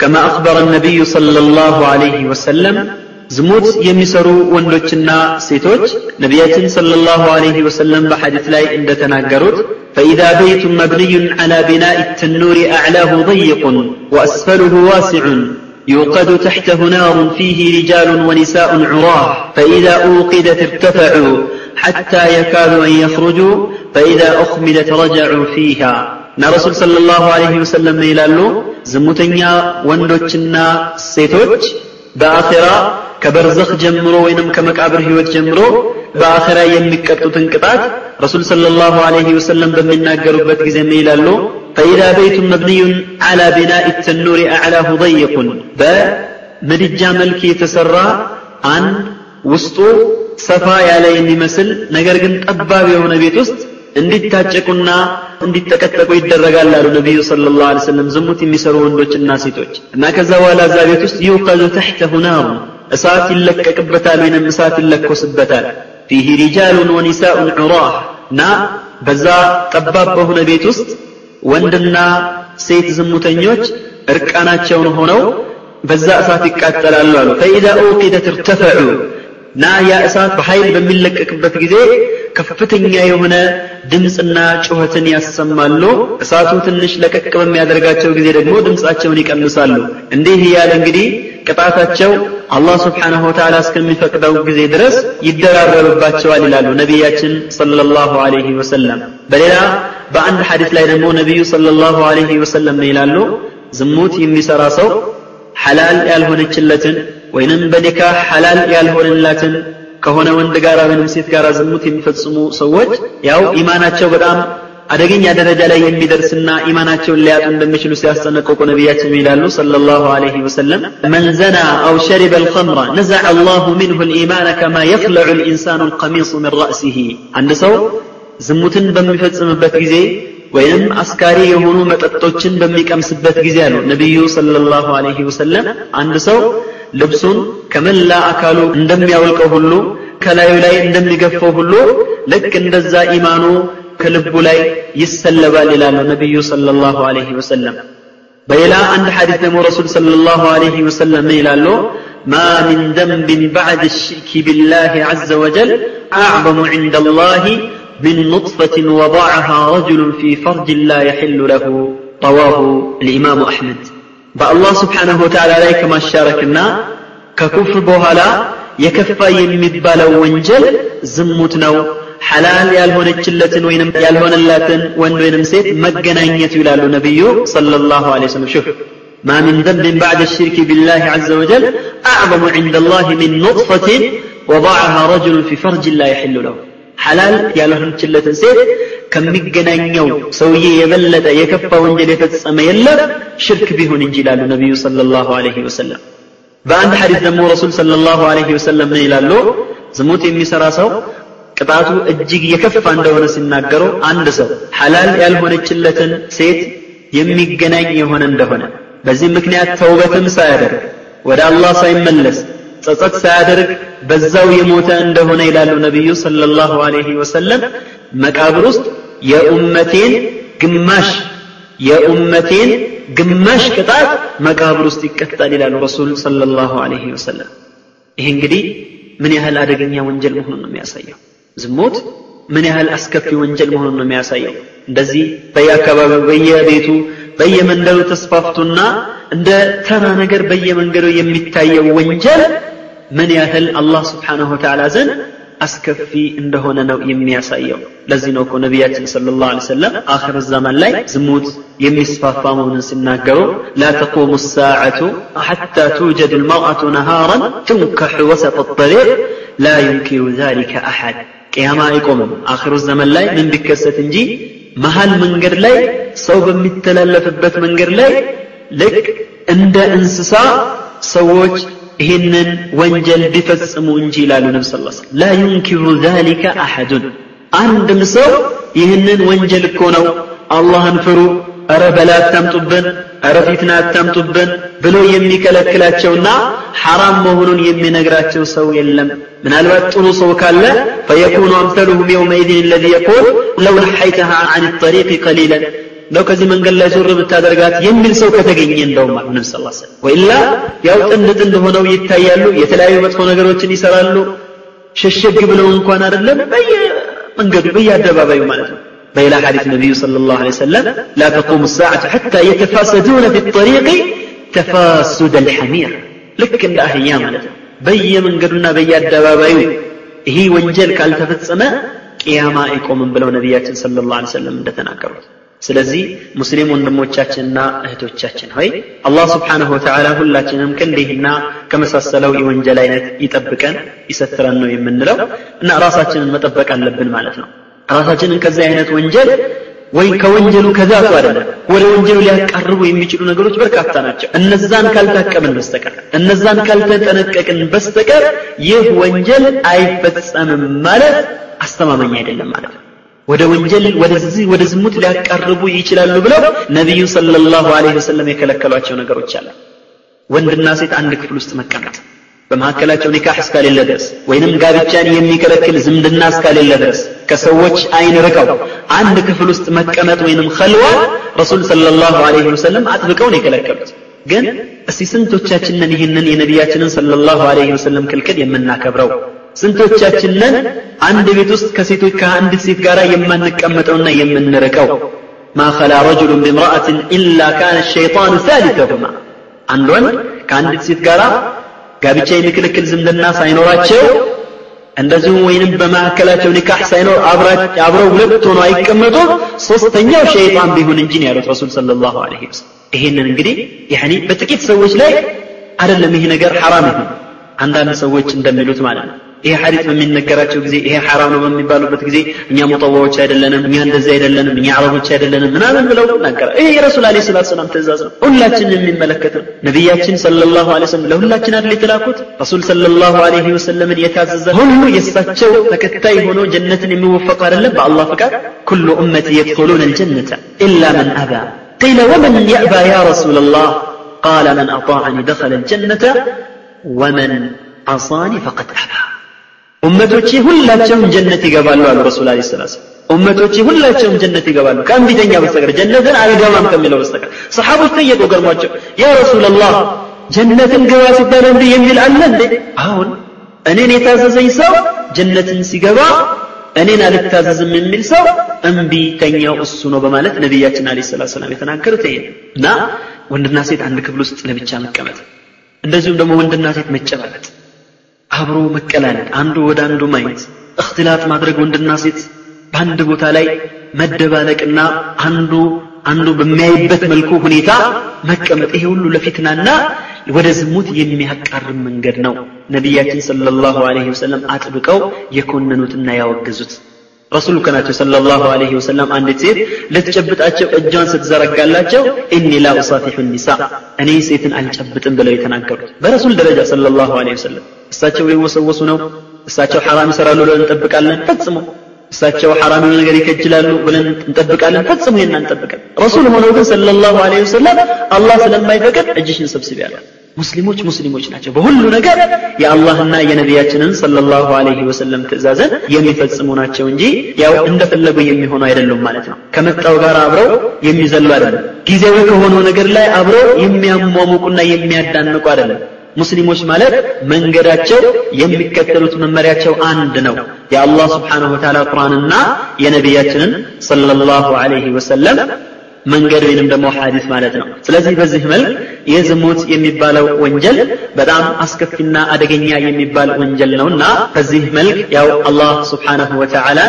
E: كما أخبر النبي صلى الله عليه وسلم ዝሙት የሚሰሩ ወንዶችና ሴቶች ነቢያችን ሰለላሁ ዐለይሂ ወሰለም በሐዲስ ላይ እንደተናገሩት فإذا بيت مبني على بناء التنور أعلاه ضيق وأسفله واسع يوقد تحته نار فيه رجال ونساء عراه فإذا أوقدت ارتفعوا حتى يكاد أن يخرجوا فإذا أخمدت رجعوا فيها እና ረሱል ሰለላሁ ዐለይሂ ወሰለም ይላሉ ዝሙተኛ ወንዶችና ሴቶች በአኼራ ከበርዘኽ ጀምሮ ወይንም ከመቃብር ህይወት ጀምሮ በአኼራ የሚቀጡትን ቅጣት ረሱል ሰለላሁ ዐለይሂ ወሰለም በሚናገሩበት ጊዜ ምን ይላሉ? ፈኢዛ በይቱን መብኒዩን ዐላ ቢናኢ ተኑሪ አዕላሁ ደይቁን በምድጃ መልክ የተሰራ አንድ ውስጡ ሰፋ ያለ የሚመስል ነገር ግን ጠባብ የሆነ ቤት ውስጥ እንዲታጨቁና እንዲጠቀጠቁ ይደረጋል አሉ ነቢዩ ሰለላሁ ዐለይሂ ወሰለም ዝሙት የሚሰሩ ወንዶችና ሴቶች። እና ከዛ በኋላ እዛ ቤት ውስጥ ዩቀዱ ተሕተሁ ናሩ እሳት ይለቀቅበታል ወይንም እሳት ይለኮስበታል። ፊህ ሪጃሉን ወኒሳኡን ዑራህ እና በዛ ጠባብ በሆነ ቤት ውስጥ ወንድና ሴት ዝሙተኞች እርቃናቸውን ሆነው በዛ እሳት ይቃጠላሉ አሉ። ፈኢዛ ኡቂደት እርተፈዑ እና ያ እሳት በኃይል በሚለቀቅበት ጊዜ ከፍተኛ የሆነ ድምፅና ጩኸትን ያሰማሉ። እሳቱ ትንሽ ለቀቅ በሚያደርጋቸው ጊዜ ደግሞ ድምፃቸውን ይቀንሳሉ። እንዲህ እያለ እንግዲህ ቅጣታቸው አላህ ስብሓንሁ ወተዓላ እስከሚፈቅደው ጊዜ ድረስ ይደራረብባቸዋል ይላሉ ነቢያችን ሰለላሁ ዐለይሂ ወሰለም። በሌላ በአንድ ሐዲስ ላይ ደግሞ ነቢዩ ሰለላሁ ዐለይሂ ወሰለም ይላሉ? ዝሙት የሚሰራ ሰው ሐላል ያልሆነችለትን ወይንም በኒካህ ሐላል ያልሆነላትን ከሆነ ወንድ ጋር ወይንም ሴት ጋር ዝሙት የሚፈጽሙ ሰዎች ያው ኢማናቸው በጣም አደገኛ ደረጃ ላይ የሚደርስና ኢማናቸውን ሊያጡ እንደሚችሉ ሲያስጠነቅቁ ነቢያችን ይላሉ ሰለላሁ ዐለይሂ ወሰለም መን ዘና አው ሸሪበ አልኸምረ ነዘዐ አላሁ ሚንሁ ልኢማን ከማ የኽለዑ ልኢንሳኑ ልቀሚሱ ምን ረእሲህ አንድ ሰው ዝሙትን በሚፈጽምበት ጊዜ ወይም አስካሪ የሆኑ መጠጦችን በሚቀምስበት ጊዜ ነው ነቢዩ ሰለላሁ ዐለይሂ ወሰለም አንድ ሰው ልብሱን ከመላ አካሉ እንደሚያወልቀው ሁሉ ከላዩ ላይ እንደሚገፈው ሁሉ ልክ እንደዛ ኢማኑ ከልቡ ላይ ይሰለባል ይላሉ ነቢዩ ሰለላሁ ዐለይሂ ወሰለም። በሌላ አንድ ሐዲስ ደግሞ ረሱል ሰለላሁ ዐለይሂ ወሰለም ይላሉ ማ ሚን ደንብን በዕደ ሽርኪ ቢላሂ ዐዘ ወጀል አዕዘሙ ዐንደ አላሂ من نطفة وضعها رجل في فرج لا يحل له رواه الإمام أحمد በአላህ ስብሓንሁ ወተዓላ ላይ ከማሻረክና ከኩፍር በኋላ የከፋ የሚባለው ወንጀል ዝሙት ነው ሐላል ያልሆነችለትን ወይንም ያልሆነላትን ወንድ ወይንም ሴት መገናኘቱ ይላሉ ነቢዩ ሰለላሁ ዐለይሂ ወሰለም ሹፍ ما من ذنب بعد الشرك بالله عز وجل أعظم عند الله من نطفة وضعها رجل في فرج لا يحل له ሐላል ያልሆነችለትን ሴት ከሚገናኘው ሰውዬ የበለጠ የከፋ ወንጀል የፈጸመ የለም ሽርክ ቢሆን እንጂ ይላሉ ነቢዩ ሰለላሁ ዐለይሂ ወሰለም። በአንድ ሐዲስ ደግሞ ረሱል ሰለላሁ ዐለይሂ ወሰለም ምን ይላሉ? ዝሙት የሚሰራ ሰው ቅጣቱ እጅግ የከፋ እንደሆነ ሲናገሩ አንድ ሰው ሐላል ያልሆነችለትን ሴት የሚገናኝ የሆነ እንደሆነ በዚህ ምክንያት ተውበትም ሳያደርግ ወደ አላህ ሳይመለስ ጸጸት ሳያደርግ በዛው የሞተ እንደሆነ ይላሉ ነቢዩ ሰለላሁ ዐለይሂ ወሰለም። መቃብር ውስጥ የኡመቴን ግማሽ የኡመቴን ግማሽ ቅጣት መቃብር ውስጥ ይቀጣል ይላሉ ረሱል ሰለላሁ ዐለይሂ ወሰለም። ይህ እንግዲህ ምን ያህል አደገኛ ወንጀል መሆኑን ነው የሚያሳየው? ዝሙት ምን ያህል አስከፊ ወንጀል መሆኑን ነው የሚያሳየው? እንደዚህ በየአካባቢው በየቤቱ በየመንደሩ ተስፋፍቶና እንደ ተራ ነገር በየመንገዱ የሚታየው ወንጀል ምን ያህል አላህ ስብሓንሁ ወተዓላ ዘንድ አስከፊ እንደሆነ ነው የሚያሳየው ለዚህ ነው እኮ ነቢያችን ሰለላሁ ዐለይሂ ወሰለም አኽር ዘመን ላይ ዝሙት የሚስፋፋ መሆኑን ሲናገሩ ላ ተቁሙ ሳዓቱ ሐታ ቱጀድ ልመርአቱ ነሃራን ትንከሑ ወሰጥ ጠሪቅ ላ ዩንኪሩ ዛሊከ አሐድ ቅያማ አይቆምም አኽሩ ዘመን ላይ ምን ቢከሰት እንጂ መሃል መንገድ ላይ ሰው በሚተላለፍበት መንገድ ላይ ልክ እንደ እንስሳ ሰዎች ይህንን ወንጀል ቢፈጽሙ እንጂ ይላሉ ነብ ስ ላ ዩንኪሩ ዛሊከ አሐዱን አንድም ሰው ይህንን ወንጀል እኮ ነው አላህን ፍሩ እረ በላ አታምጡብን እረ ፊትና አታምጡብን ብሎ የሚከለክላቸውና ሐራም መሆኑን የሚነግራቸው ሰው የለም ምናልባት ጥሩ ሰው ካለ ፈየኩኑ አምሰሉሁም የውመኢዝን ለዚ የቁል ለው ነሐይተሃ አን ጠሪቅ ቀሊለን ለው ከዚህ መንገድ ላይ ዞር ብታደርጋት የሚል ሰው ከተገኘ እንደውም አሉ ነብ ስ ወኢላ ያው ጥንድ ጥንድ ሆነው ይታያሉ የተለያዩ መጥፎ ነገሮችን ይሰራሉ ሸሸግ ብለው እንኳን አይደለም በየመንገዱ በየአደባባዩ ማለት ነው بيلا حديث النبي صلى الله عليه وسلم لا تقوم الساعة حتى يتفاسدون في الطريق تفاسد الحمير لك عند أهيام بي من قدنا بي الدبابيو هي وانجل كالتفتصم قياما يقوم بلو نبياتنا صلى الله عليه وسلم እንደተናገሩት ስለዚህ ሙስሊም ወንድሞቻችንና እህቶቻችን ሆይ አላህ ስብሓንሁ ወተዓላ ሁላችንም ከእንዲህና ከመሳሰለው የወንጀል አይነት ይጠብቀን ይሰትረን ነው የምንለው እና ራሳችንን መጠበቅ አለብን ማለት ነው። ራሳችንን ከዚህ አይነት ወንጀል ወይ ከወንጀሉ ከዛቱ አይደለም ወደ ወንጀሉ ሊያቀርቡ የሚችሉ ነገሮች በርካታ ናቸው። እነዛን ካልታቀምን በስተቀር እነዛን ካልተጠነቀቅን በስተቀር ይህ ወንጀል አይፈጸምም ማለት አስተማመኝ አይደለም ማለት ነው ወደ ወንጀል ወደዚህ ወደ ዝሙት ሊያቀርቡ ይችላሉ ብለው ነቢዩ ሰለላሁ ዐለይሂ ወሰለም የከለከሏቸው ነገሮች አሉ። ወንድና ሴት አንድ ክፍል ውስጥ መቀመጥ በመካከላቸው ኒካህ እስካሌለ ድረስ ወይንም ጋብቻን የሚከለክል ዝምድና እስካሌለ ድረስ ከሰዎች አይን ርቀው አንድ ክፍል ውስጥ መቀመጥ ወይንም ኸልዋ ረሱል ሰለላሁ ዐለይሂ ወሰለም አጥብቀው ነው የከለከሉት። ግን እስቲ ስንቶቻችንን ይህንን የነቢያችንን ሰለላሁ ዐለይሂ ወሰለም ክልክል የምናከብረው ስንቶቻችን ነን አንድ ቤት ውስጥ ከሴቶች ከአንድ ሴት ጋር የማንቀመጠውና የምንርቀው? ማኸላ ረጅሉን ቢምራአትን ኢላ ካነ ሸይጣኑ ሳሊሰሁማ አንድ ወንድ ከአንዲት ሴት ጋር ጋብቻ የሚክልክል ዝምድና ሳይኖራቸው እንደዚሁም ወይንም በመካከላቸው ኒካህ ሳይኖር አብረው ሁለት ሆኖ አይቀመጡ ሶስተኛው ሸይጣን ቢሆን እንጂ ያሉት ረሱል ሰለላሁ ዐለይሂ ወሰለም። ይሄንን እንግዲህ በጥቂት ሰዎች ላይ አይደለም ይሄ ነገር ሐራም ይሁን። አንዳንድ ሰዎች እንደሚሉት ማለት ነው። ይሄ ሐዲስ በሚነገራቸው ጊዜ ይሄ ሐራም ነው በሚባሉበት ጊዜ እኛ ሙጠዋዎች አይደለንም እኛ እንደዚህ አይደለንም እኛ አረቦች አይደለንም ምናምን ብለው ናገራ ይሄ የረሱል አለይሂ ሰላቱ ሰላም ትእዛዝ ነው ሁላችን የሚመለከት ነው ነቢያችን ሰለላሁ ዐለይሂ ወሰለም ለሁላችን አይደል የተላኩት ረሱል ሰለላሁ ዐለይሂ ወሰለምን የታዘዘ ሁሉ የእሳቸው ተከታይ ሆኖ ጀነትን የሚወፈቅ አይደለም በአላህ ፍቃድ ኩሉ ኡመቲ የድኹሉን الجنة إلا من أبى قيل ومن يأبى يا رسول الله قال من أطاعني دخل الجنة ومن عصاني فقد أبى ኡመቶቼ ሁላቸውም ጀነት ይገባሉ አሉ ረሱል አለ ሰላት ኡመቶቼ ሁላቸውም ጀነት ይገባሉ። ከእንቢተኛ በስተቀር ጀነትን አልገባም ከሚለው በስተቀር። ሰሓቦች ጠየቁ ገርሟቸው ያ ረሱላላህ ጀነትን ግባ ሲባል እንዲህ የሚል አለ እንዴ? አሁን እኔን የታዘዘኝ ሰው ጀነትን ሲገባ እኔን አልታዘዝም የሚል ሰው እምቢ ተኛው እሱ ነው በማለት ነቢያችን አለ ሰላት ሰላም የተናገሩት ይሄ እና ወንድና ሴት አንድ ክፍል ውስጥ ለብቻ መቀመጥ እንደዚሁም ደግሞ ወንድና ሴት መጨባበጥ አብሮ መቀላለድ አንዱ ወደ አንዱ ማየት እክትላጥ ማድረግ ወንድና ሴት በአንድ ቦታ ላይ መደባለቅና አንዱ አንዱ በሚያይበት መልኩ ሁኔታ መቀመጥ ይሄ ሁሉ ለፊትናና ወደ ዝሙት የሚያቃርም መንገድ ነው። ነቢያችን ሰለላሁ ዐለይሂ ወሰለም አጥብቀው የኮነኑትና ያወገዙት ረሱሉ ከናቸው ሰለላሁ ዐለይሂ ወሰለም አንዲት ሴት ልትጨብጣቸው እጇን ስትዘረጋላቸው ኢኒ ላ ኡሳፊሑ ኒሳ እኔ ሴትን አልጨብጥም ብለው የተናገሩት በረሱል ደረጃ ሰለላሁ ዐለይሂ ወሰለም። እሳቸው ሊወሰወሱ ነው? እሳቸው ሐራም ይሰራሉ ብለን እንጠብቃለን? ፈጽሞ እሳቸው ሐራም ነገር ይከጅላሉ ብለን እንጠብቃለን ፈጽሞ ይሄን አንጠብቅም ረሱል ሆነው ግን ሰለላሁ ዐለይሂ ወሰለም አላህ ስለማይፈቅድ እጅሽን ሰብስቢ ያለ ሙስሊሞች ሙስሊሞች ናቸው። በሁሉ ነገር የአላህና የነቢያችንን ሰለላሁ ዐለይሂ ወሰለም ትእዛዝን የሚፈጽሙ ናቸው እንጂ ያው እንደፈለጉ የሚሆኑ አይደሉም ማለት ነው። ከመጣው ጋር አብረው የሚዘሉ አይደለም ጊዜያዊ ከሆነው ነገር ላይ አብረው የሚያሟሙቁና የሚያዳንቁ አይደለም ሙስሊሞች ማለት መንገዳቸው የሚከተሉት መመሪያቸው አንድ ነው። የአላህ ስብሓንሁ ወተዓላ ቁርአንና የነቢያችንን ሰለላሁ ዐለይሂ ወሰለም መንገድ ወይንም ደግሞ ሐዲስ ማለት ነው። ስለዚህ በዚህ መልክ የዝሙት የሚባለው ወንጀል በጣም አስከፊና አደገኛ የሚባል ወንጀል ነውና በዚህ መልክ ያው አላህ ስብሓንሁ ወተዓላ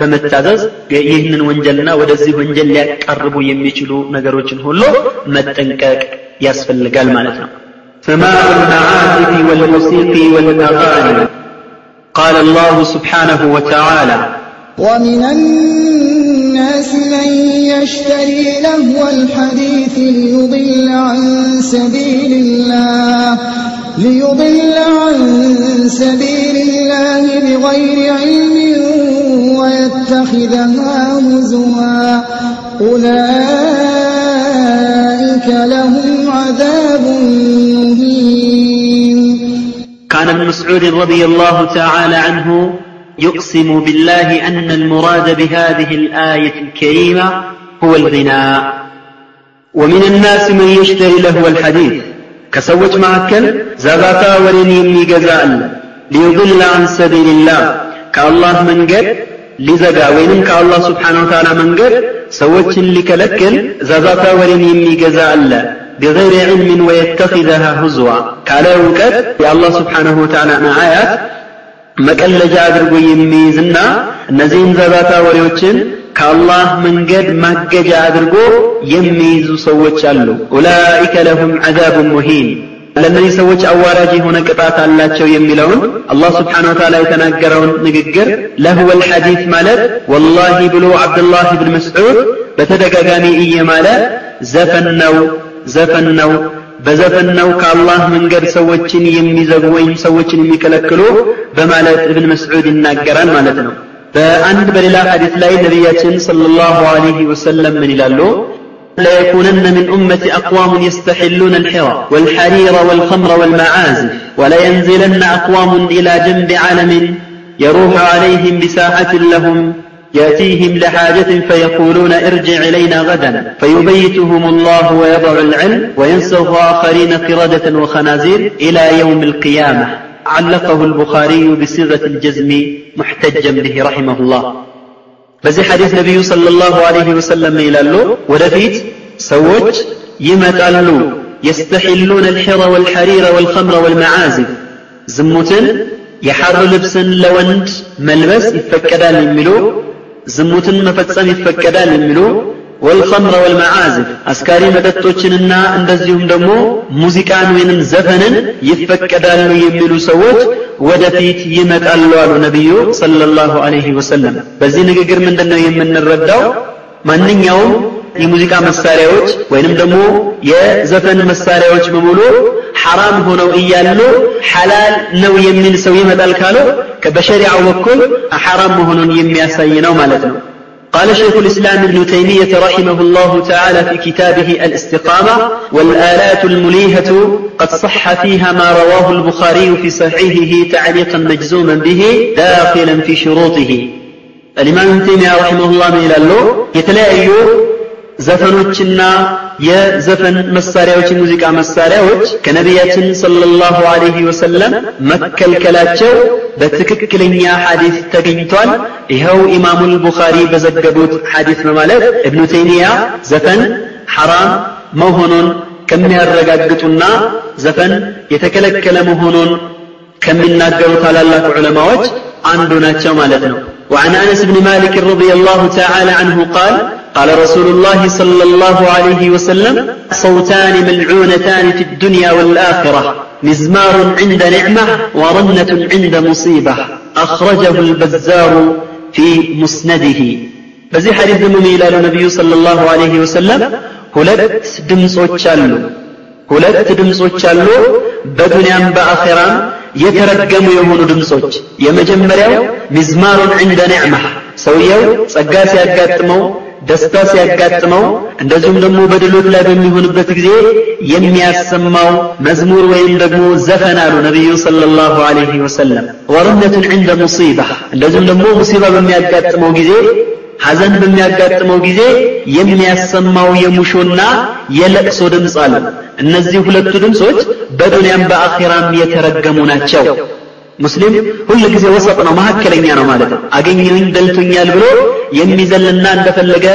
E: በመታዘዝ ይህንን ወንጀልና ወደዚህ ወንጀል ሊያቀርቡ የሚችሉ ነገሮችን ሁሉ መጠንቀቅ ያስፈልጋል ማለት ነው سماع المعازف والموسيقى والأغاني؟ قال الله سبحانه وتعالى
L: ومن الناس من يشتري لهو الحديث ليضل عن سبيل الله ليضل عن سبيل الله بغير علم ويتخذها هزوا. أولئك لهم عذاب
E: عن مسعود رضي الله تعالى عنه يقسم بالله أن المراد بهذه الآية الكريمة هو الغناء. ومن الناس من يشتري له الحديث. كسوت معكل زغاتا ورني جزاء ليضل عن سبيل الله. كالله من قد لزغا وينم كالله سبحانه وتعالى من قد سوت لكلكل زغاتا ورني جزاء. ቢገይሪ ዕልምን ወየተኪዘሃ ሁዝዋ ካለ እውቀት የአላህ ስብሓንሁ ወተዓላን አያት መቀለጃ አድርጎ የሚይዝና እነዚህን ዘባታ ወሬዎችን ከአላህ መንገድ ማገጃ አድርጎ የሚይዙ ሰዎች አሉ። ኡላኢከ ለሁም ዐዛቡን ሙሂን ለእነዚህ ሰዎች አዋራጅ የሆነ ቅጣት አላቸው የሚለውን አላህ ስብሓነ ወተዓላ የተናገረውን ንግግር ለህወል ሐዲስ ማለት ወላሂ ብሎ ዓብድላህ ብን መስዑድ በተደጋጋሚ እየማለ ዘፈን ነው ዘፈን ነው በዘፈን ነው ከአላህ መንገድ ሰዎችን የሚዘጉ ወይም ሰዎችን የሚከለክሉ በማለት እብን መስዑድ ይናገራል ማለት ነው በአንድ በሌላ ሐዲስ ላይ ነቢያችን ሰለላሁ ዐለይሂ ወሰለም ምን ይላሉ ليكونن من أمة أقوام يستحلون الحرى والحرير والخمر والمعازف ولينزلن أقوام إلى جنب علم يروح عليهم بساحة لهم يأتيهم لحاجة فيقولون ارجع إلينا غدا. فيبيتهم الله ويضع العلم وينسوا اخرين قردة وخنازير إلى يوم القيامة. علقه البخاري بصيغة الجزم محتجا به رحمه الله. بزي حديث النبي صلى الله عليه وسلم إلى اللو ودفيت سوج يما قالوا يستحلون الحر والحرير والخمر والمعازف زموتن يحر لبسا لوند ملبس يفكدان الملوك ዝሙትን መፈጸም ይፈቀዳል የሚሉ ወልኸምረ ወልመዓዝፍ አስካሪ መጠጦችንና እንደዚሁም ደግሞ ሙዚቃን ወይንም ዘፈንን ይፈቀዳሉ የሚሉ ሰዎች ወደፊት ይመጣሉ አሉ ነቢዩ ሰለላሁ ዐለይሂ ወሰለም። በዚህ ንግግር ምንድን ነው የምንረዳው? ማንኛውም የሙዚቃ መሳሪያዎች ወይንም ደግሞ የዘፈን መሳሪያዎች በሙሉ ሐራም ሆነው እያሉ ሐላል ነው የሚል ሰው ይመጣል ካለው በሸሪዓው በኩል ሐራም መሆኑን የሚያሳይ ነው ማለት ነው قال شيخ الإسلام ابن تيمية رحمه الله تعالى في كتابه الاستقامة والآلات المليهة قد صح فيها ما رواه البخاري في صحيحه تعليقا مجزوما به داخلا في شروطه الإمام ابن تيمية رحمه الله من ይላሉ የተለያዩ ዘፈኖችና የዘፈን መሳሪያዎች የሙዚቃ መሳሪያዎች ከነቢያችን ሰለላሁ ዐለይሂ ወሰለም መከልከላቸው በትክክለኛ ሐዲስ ተገኝቷል። ይኸው ኢማሙል ቡኻሪ በዘገቡት ሐዲስ በማለት እብኑ ተይሚያ ዘፈን ሐራም መሆኑን ከሚያረጋግጡና ዘፈን የተከለከለ መሆኑን ከሚናገሩ ታላላቅ ዑለማዎች አንዱ ናቸው ማለት ነው። وعن أنس بن مالك رضي الله تعالى عنه قال قال رسول الله صلى الله عليه وسلم صوتان ملعونتان في الدنيا والآخرة مزمار عند نعمة ورنة عند مصيبة أخرجه البزار في مسنده በዚህ ሐዲስ ደግሞ ምን ይላሉ ነቢዩ ሰለላሁ ዐለይሂ ወሰለም ሁለት ድምፆች አሉ ሁለት ድምፆች አሉ በዱንያም በአኼራም የተረገሙ የሆኑ ድምፆች የመጀመሪያው ሚዝማሩን ዕንደ ኒዕማ ሰውየው ጸጋ ሲያጋጥመው ደስታ ሲያጋጥመው እንደዚሁም ደግሞ በድሎት ላይ በሚሆንበት ጊዜ የሚያሰማው መዝሙር ወይም ደግሞ ዘፈን አሉ ነቢዩ ሰለላሁ ዐለይሂ ወሰለም ወረነቱን ዕንደ ሙሲባ እንደዚሁም ደግሞ ሙሲባ በሚያጋጥመው ጊዜ ሐዘን በሚያጋጥመው ጊዜ የሚያሰማው የሙሾና የለቅሶ ድምፅ አለ። እነዚህ ሁለቱ ድምፆች በዱንያም በአኺራም የተረገሙ ናቸው። ሙስሊም ሁል ጊዜ ወሰጥ ነው፣ መካከለኛ ነው ማለት ነው። አገኘሁኝ ደልቶኛል ብሎ የሚዘልና እንደፈለገ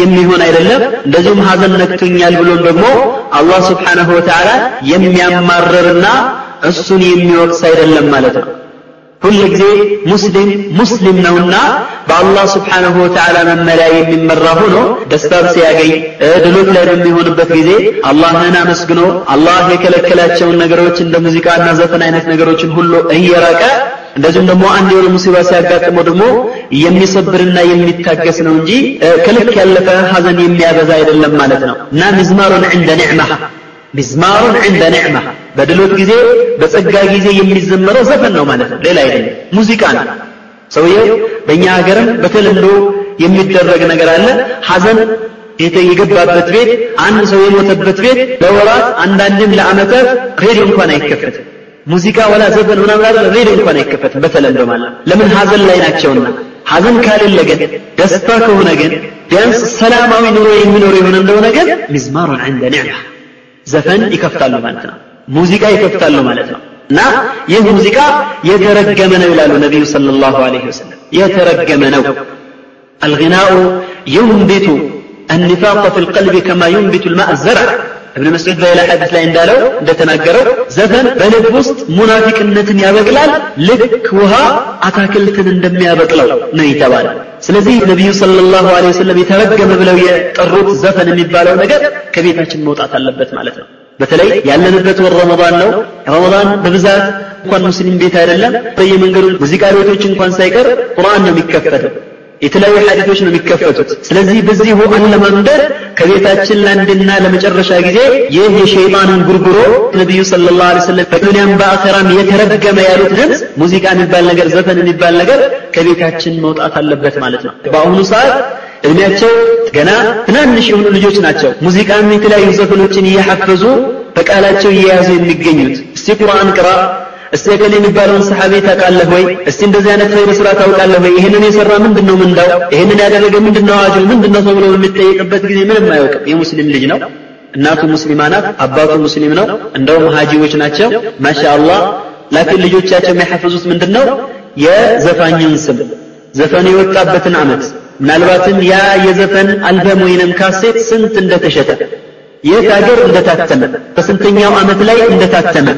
E: የሚሆን አይደለም። እንደዚሁም ሐዘን ነክቶኛል ብሎም ደግሞ አላህ ስብሓነሁ ወተዓላ የሚያማርርና እሱን የሚወቅስ አይደለም ማለት ነው። ሁል ጊዜ ሙስሊም ሙስሊም ነውና በአላህ ስብሓንሁ ወተዓላ መመሪያ የሚመራ ሆኖ ደስታን ሲያገኝ ድሎት ላይ በሚሆንበት ጊዜ አላህን አመስግኖ አላህ የከለከላቸውን ነገሮች እንደ ሙዚቃና ዘፈን አይነት ነገሮችን ሁሉ እየራቀ እንደዚሁም ደግሞ አንድ የሆነ ሙሲባ ሲያጋጥመው ደግሞ የሚሰብርና የሚታገስ ነው እንጂ ከልክ ያለፈ ሐዘን የሚያበዛ አይደለም ማለት ነው። እና ሚዝማሩን ዕንደ ኒዕማ ሚዝማሩን ዕንደ ኒዕማ በድሎት ጊዜ በጸጋ ጊዜ የሚዘመረው ዘፈን ነው ማለት ነው። ሌላ አይደለም። ሙዚቃ ነው። ሰውየው በእኛ ሀገርም በተለምዶ የሚደረግ ነገር አለ። ሐዘን የገባበት ቤት አንድ ሰው የሞተበት ቤት ለወራት አንዳንድም ለአመታት ሬዲዮ እንኳን አይከፈትም። ሙዚቃ ወላ ዘፈን ምናምን አይደል ሬዲዮ እንኳን አይከፈትም በተለምዶ ማለት ለምን? ሐዘን ላይ ናቸውና። ሐዘን ካሌለ ግን ደስታ ከሆነ ግን ቢያንስ ሰላማዊ ኑሮ የሚኖር የሆነ እንደሆነ ግን ሚዝማሩን ዕንደ ኒዕማ ዘፈን ይከፍታሉ ማለት ነው ሙዚቃ ይከፍታሉ ማለት ነው እና ይህ ሙዚቃ የተረገመ ነው ይላሉ ነቢዩ ሰለላሁ ዐለይሂ ወሰለም የተረገመ ነው الغناء ينبت النفاق في القلب كما ينبت الماء الزرع ابن مسعود በሌላ ሐዲስ ላይ እንዳለው እንደተናገረው ዘፈን በልብ ውስጥ ሙናፊቅነትን ያበቅላል ልክ ውሃ አታክልትን እንደሚያበቅለው ነው የተባለ ስለዚህ ነቢዩ ሰለላሁ ዐለይሂ ወሰለም የተረገመ ብለው የጠሩት ዘፈን የሚባለው ነገር ከቤታችን መውጣት አለበት ማለት ነው በተለይ ያለንበት ወር ረመዳን ነው። ረመዳን በብዛት እንኳን ሙስሊም ቤት አይደለም በየመንገዱ ሙዚቃ ቤቶች እንኳን ሳይቀር ቁርአን ነው የሚከፈተው የተለያዩ ሐዲሶች ነው የሚከፈቱት። ስለዚህ በዚሁ አለማምደር ከቤታችን ለአንድና ለመጨረሻ ጊዜ ይህ የሸይጣንን ጉርጉሮ ነቢዩ ሰለላሁ ዐለይሂ ወሰለም በዱንያም በአኸራም የተረገመ ያሉት ድምፅ ሙዚቃ የሚባል ነገር ዘፈን የሚባል ነገር ከቤታችን መውጣት አለበት ማለት ነው። በአሁኑ ሰዓት እድሜያቸው ገና ትናንሽ የሆኑ ልጆች ናቸው። ሙዚቃም የተለያዩ ዘፈኖችን እየሐፈዙ በቃላቸው እየያዙ የሚገኙት። እስቲ ቁርአን ቅራ። እስቲ እከሌ የሚባለውን ሰሐቢ ታውቃለህ ወይ? እስቲ እንደዚህ አይነት ኸይር ስራ ታውቃለህ ወይ? ይሄንን የሰራ ምንድነው ምንዳው? ይሄንን ያደረገ ምንድነው አዋጁ? ምንድነው ተብሎ በሚጠየቅበት ጊዜ ምንም አያውቅም። የሙስሊም ልጅ ነው። እናቱ ሙስሊማ ናት። አባቱ ሙስሊም ነው። እንደውም ሀጂዎች ናቸው። ማሻአላህ። ላኪን ልጆቻቸው የሚያሐፍዙት ምንድነው? የዘፋኝን ስም። ዘፈን የወጣበትን አመት ምናልባትም ያ የዘፈን አልበም ወይንም ካሴት ስንት እንደተሸጠ የት ሀገር እንደታተመ በስንተኛው አመት ላይ እንደታተመ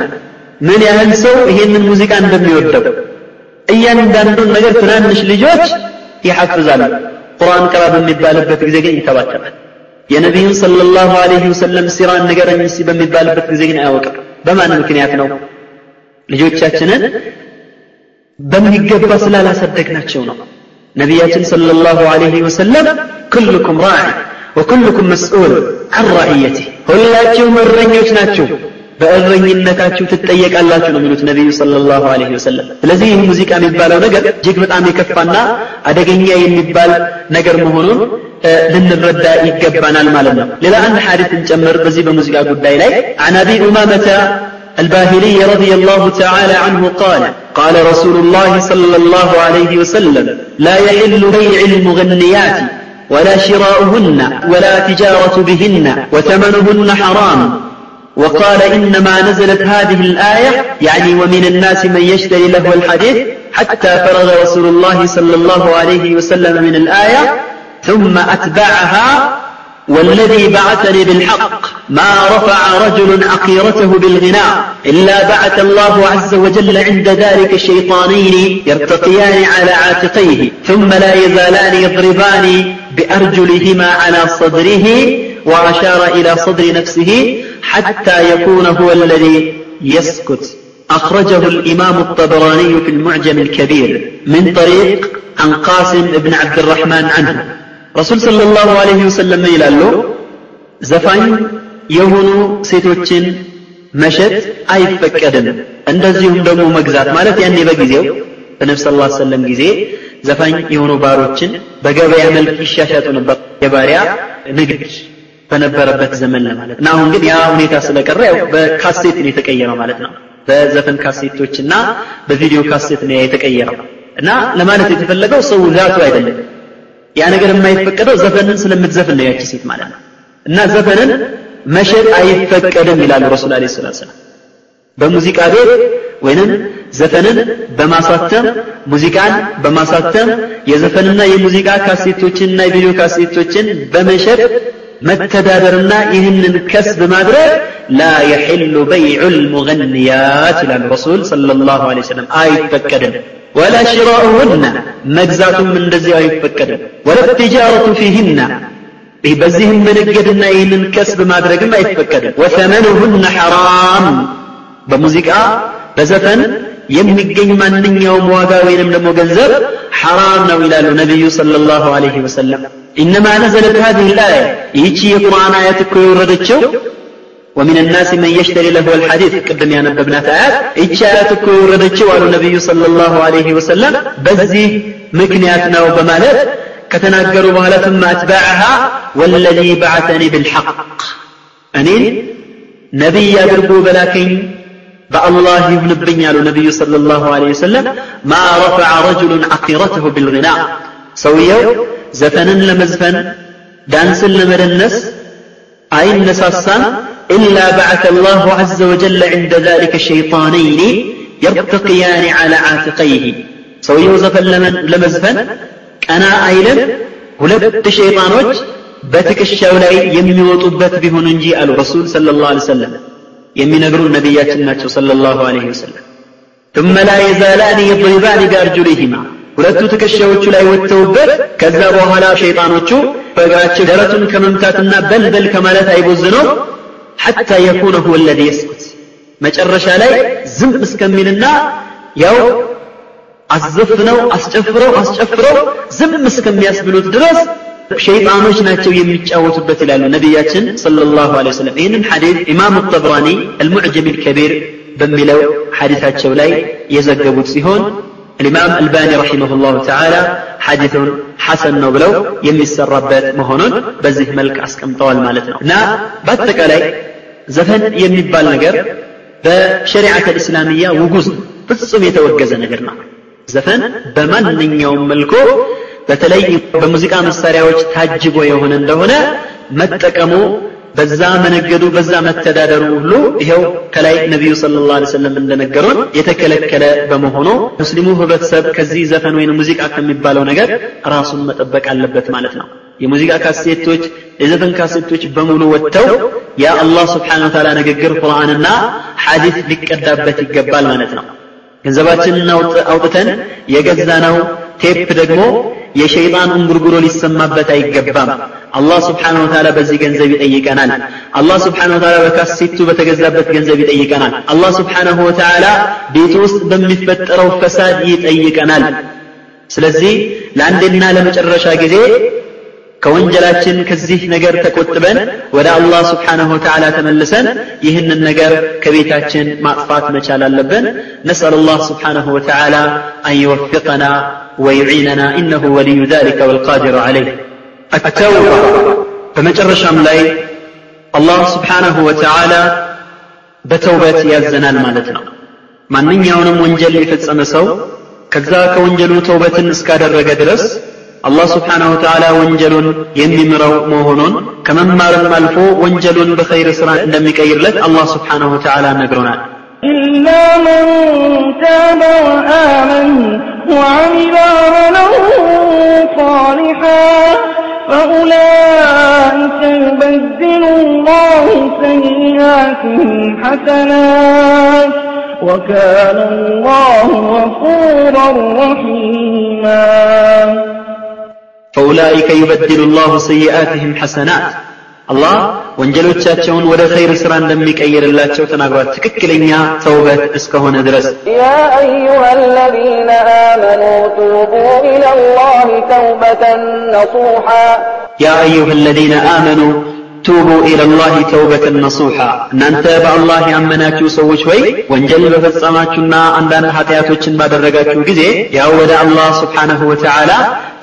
E: ምን ያህል ሰው ይሄንን ሙዚቃ እንደሚወደው እያንዳንዱን ነገር ትናንሽ ልጆች ይሐፍዛሉ ቁርአን ቅራ በሚባልበት ጊዜ ግን ይተባተባል። የነቢዩን ሰለላሁ ዐለይሂ ወሰለም ሲራን ንገረኝ በሚባልበት ጊዜ ግን አያውቅም። በማን ምክንያት ነው? ልጆቻችንን በሚገባ ስላላሰደግናቸው ነው ነቢያችን ሰለላሁ ዐለይሂ ወሰለም ኩልኩም ራዕ ወኩልኩም መስዑል አን ራዕየትህ ሁላችሁም እረኞች ናችሁ በእረኝነታችሁ ትጠየቃላችሁ ነው የሚሉት ነቢዩ ሰለላሁ ዐለይሂ ወሰለም። ስለዚህ ይህ ሙዚቃ የሚባለው ነገር እጅግ በጣም የከፋና አደገኛ የሚባል ነገር መሆኑን ልንረዳ ይገባናል ማለት ነው። ሌላ አንድ ሐዲትን ጨምር በዚህ በሙዚቃ ጉዳይ ላይ አን አቢ الباهلي رضي الله تعالى عنه قال قال رسول الله صلى الله عليه وسلم لا يحل بيع المغنيات ولا شراؤهن ولا تجارة بهن وثمنهن حرام. وقال إنما نزلت هذه الآية يعني ومن الناس من يشتري له الحديث حتى فرغ رسول الله صلى الله عليه وسلم من الآية ثم أتبعها والذي بعثني بالحق ما رفع رجل عقيرته بالغناء إلا بعث الله عز وجل عند ذلك الشيطانين يرتقيان على عاتقيه ثم لا يزالان يضربان بأرجلهما على صدره وأشار إلى صدر نفسه حتى يكون هو الذي يسكت. أخرجه الإمام الطبراني في المعجم الكبير من طريق عن قاسم بن عبد الرحمن عنه. ረሱል ሰለላሁ ዐለይሂ ወሰለም ይላሉ? ዘፋኝ የሆኑ ሴቶችን መሸጥ አይፈቀድም። እንደዚሁም ደግሞ መግዛት ማለት ያኔ በጊዜው በነቢ ስ ላ ሰለም ጊዜ ዘፋኝ የሆኑ ባሮችን በገበያ መልክ ይሻሻጡ ነበር። የባሪያ ንግድ በነበረበት ዘመን ለማለት እና አሁን ግን ያ ሁኔታ ስለቀረ ያው በካሴት ነው የተቀየረው ማለት ነው። በዘፈን ካሴቶች እና በቪዲዮ ካሴት ነው የተቀየረው። እና ለማለት የተፈለገው ሰው ዛቱ አይደለም ያ ነገር የማይፈቀደው ዘፈንን ስለምትዘፍን ነው ያቺ ሴት ማለት ነው። እና ዘፈንን መሸጥ አይፈቀድም ይላሉ ረሱል አለ ሰላም በሙዚቃ ቤት ወይንም ዘፈንን በማሳተም ሙዚቃን በማሳተም የዘፈንና የሙዚቃ ካሴቶችንና የቪዲዮ ካሴቶችን በመሸጥ መተዳደርና ይህንን ከስብ ማድረግ ላ የሕሉ በይዑ ልሙገንያት ይላሉ ረሱል ሰለላሁ ዐለይሂ ወሰለም። አይፈቀድም ولا شراؤهن مجزاتهم من دزيا يفكد ولا التجارة فيهن በዚህም መነገድና ይህንን ከስብ ማድረግም አይፈቀድም ወተመኑሁነ ሐራም በሙዚቃ በዘፈን የሚገኝ ማንኛውም ዋጋ ወይንም ደግሞ ገንዘብ ሐራም ነው ይላሉ ነቢዩ ሰለላሁ ዐለይሂ ወሰለም ኢነማ ነዘለት ሀዚህ ልአያ ይህቺ የቁርአን አያት እኮ የወረደችው ومن الناس من يشتري له الحديث. قدم يا نببنا تعال اتشاتك وردتشي وعلى النبي صلى الله عليه وسلم بزي مكنياتنا وبمالات كتنكروا بها ثم أتباعها والذي بعثني بالحق. أنين نبي يبرقوا بلكن فالله ابن الدنيا يالو صلى الله عليه وسلم ما رفع رجل عقيرته بالغناء سويه زفنا لمزفن دانس لمدنس أين نساسا إلا بعث الله عز وجل عند ذلك الشيطانين يرتقيان على عاتقيه سويو زفن لمزفن أنا أيلم ሁለት ሸይጣኖች በትከሻው ላይ የሚወጡበት ቢሆን እንጂ አሉ ረሱል ሰለላሁ ዐለይሂ ወሰለም የሚነግሩን ነቢያችን ናቸው ሰለላሁ ዐለይሂ ወሰለም ثم لا يزالان يضربان بأرجلهما ሁለቱ ትከሻዎቹ ላይ ወጥተውበት ከዛ በኋላ ሸይጣኖቹ በእግራቸው ደረቱን ከመምታትና በልበል ከማለት አይቦዝነው ሐታ የኩነ ሁወ ለዚ የስኩት መጨረሻ ላይ ዝም እስከሚልና ያው አዘፍነው አስጨፍረው አስጨፍረው ዝም እስከሚያስብሉት ድረስ ሸይጣኖች ናቸው የሚጫወቱበት ይላሉ ነቢያችን ሰለላሁ ዐለይሂ ወሰለም ይህንን ሐዲስ ኢማም ጠብራኒ አልሙዕጀም ልከቢር በሚለው ሐዲሳቸው ላይ የዘገቡት ሲሆን الإمام الباني رحمه الله تعالى حديث حسن ነው ብለው የሚሰራበት መሆኑን በዚህ መልክ አስቀምጠዋል ማለት ነው እና በአጠቃላይ ዘፈን የሚባል ነገር በሸሪዓት ልእስላምያ ውጉዝ ፍጹም የተወገዘ ነገር ነው ዘፈን በማንኛውም መልኩ በተለይ በሙዚቃ መሳሪያዎች ታጅቦ የሆነ እንደሆነ መጠቀሙ በዛ መነገዱ በዛ መተዳደሩ ሁሉ ይኸው ከላይ ነቢዩ ሰለላሁ ዐለይሂ ወሰለም እንደነገሩን የተከለከለ በመሆኑ ሙስሊሙ ህብረተሰብ ከዚህ ዘፈን ወይም ሙዚቃ ከሚባለው ነገር ራሱን መጠበቅ አለበት ማለት ነው። የሙዚቃ ካሴቶች የዘፈን ካሴቶች በሙሉ ወጥተው ያ አላህ ስብሓን ወተዓላ ንግግር ቁርአንና ሐዲስ ሊቀዳበት ይገባል ማለት ነው። ገንዘባችንን አውጥተን የገዛነው ቴፕ ደግሞ የሸይጣን እንጉርጉሮ ሊሰማበት አይገባም አላህ ስብሓን ወተዓላ በዚህ ገንዘብ ይጠይቀናል አላህ ስብሓን ወተዓላ በካሴቱ በተገዛበት ገንዘብ ይጠይቀናል አላህ ስብሓንሁ ወተዓላ ቤት ውስጥ በሚፈጠረው ፈሳድ ይጠይቀናል ስለዚህ ለአንዴና ለመጨረሻ ጊዜ ከወንጀላችን ከዚህ ነገር ተቆጥበን ወደ አላህ ስብሓንሁ ወተዓላ ተመልሰን ይህንን ነገር ከቤታችን ማጥፋት መቻል አለብን ነስአል አላህ ስብሓንሁ ወተዓላ አን ይወፊቀና ويعيننا إنه ولي ذلك والقادر عليه التوبة فمجرشم لي الله سبحانه وتعالى በተውበት ያዘናል ማለት ነው። ማንኛውንም ወንጀል የፈጸመ ሰው ከዛ ከወንጀሉ ተውበትን እስካደረገ ድረስ አላህ ስብሓንሁ ወተዓላ ወንጀሉን የሚምረው መሆኑን ከመማርም አልፎ ወንጀሉን በኸይር ስራ እንደሚቀይርለት አላህ ስብሓንሁ ወተዓላ ነግሮናል።
M: إلا من تاب وآمن وعمل عملا صالحا فأولئك يبدل الله سيئاتهم حسنات وكان الله غفورا رحيما
E: فأولئك يبدل الله سيئاتهم حسنات. الله ونجلو تشاتشون ولا خير سران دمك أير الله تشوتنا قرأت تككلين
M: يا توبة اسكهون ادرس يا أيها الذين آمنوا توبوا إلى الله توبة نصوحا.
E: يا أيها الذين آمنوا ቱቡ ኢለላህ ተውበተን ነሱሓ እናንተ በአላህ ያመናችሁ ሰዎች ወይ ወንጀል በፈጸማችሁና አንዳንድ ኃጢአቶችን ባደረጋችሁ ጊዜ ያው ወደ አላህ ስብሓነሁ ወተዓላ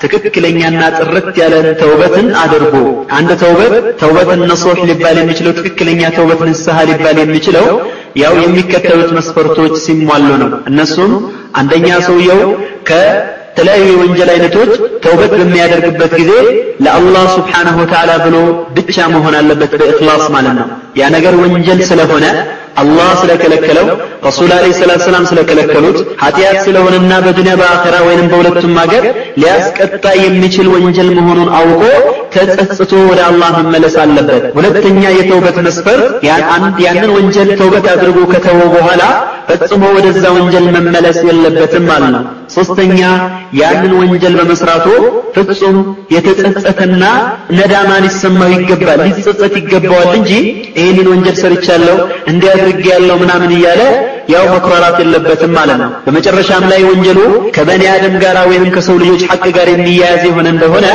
E: ትክክለኛና ጥርት ያለን ተውበትን አድርጉ። አንድ ተውበት ተውበትን ነሱሕ ሊባል የሚችለው ትክክለኛ ተውበት ንስሐ ሊባል የሚችለው ያው የሚከተሉት መስፈርቶች ሲሟሉ ነው። እነሱም አንደኛ ሰውየው ከተለያዩ የወንጀል አይነቶች ተውበት በሚያደርግበት ጊዜ ለአላህ ስብሓነሁ ወተዓላ ብሎ ብቻ መሆን አለበት፣ በእኽላስ ማለት ነው። ያ ነገር ወንጀል ስለሆነ አላህ ስለከለከለው ረሱል አለይሂ ሰላቱ ሰላም ስለከለከሉት ኃጢአት ስለሆነና በዱንያ በአኺራ ወይንም በሁለቱም ሀገር ሊያስቀጣ የሚችል ወንጀል መሆኑን አውቆ ተጸጽቶ ወደ አላህ መመለስ አለበት። ሁለተኛ የተውበት መስፈርት ያንን ወንጀል ተውበት አድርጎ ከተወ በኋላ ፈጽሞ ወደዛ ወንጀል መመለስ የለበትም ማለት ነው። ሶስተኛ ያንን ወንጀል በመስራቱ ፍጹም የተጸጸተና ነዳማ ሊሰማው ይገባል፣ ሊጸጸት ይገባዋል እንጂ ይህንን ወንጀል ሰርቻለሁ እንዲያድርግ ያለው ምናምን እያለ ያው መኩራራት የለበትም ማለት ነው። በመጨረሻም ላይ ወንጀሉ ከበኒ አደም ጋር ወይንም ከሰው ልጆች ሐቅ ጋር የሚያያዝ የሆነ እንደሆነ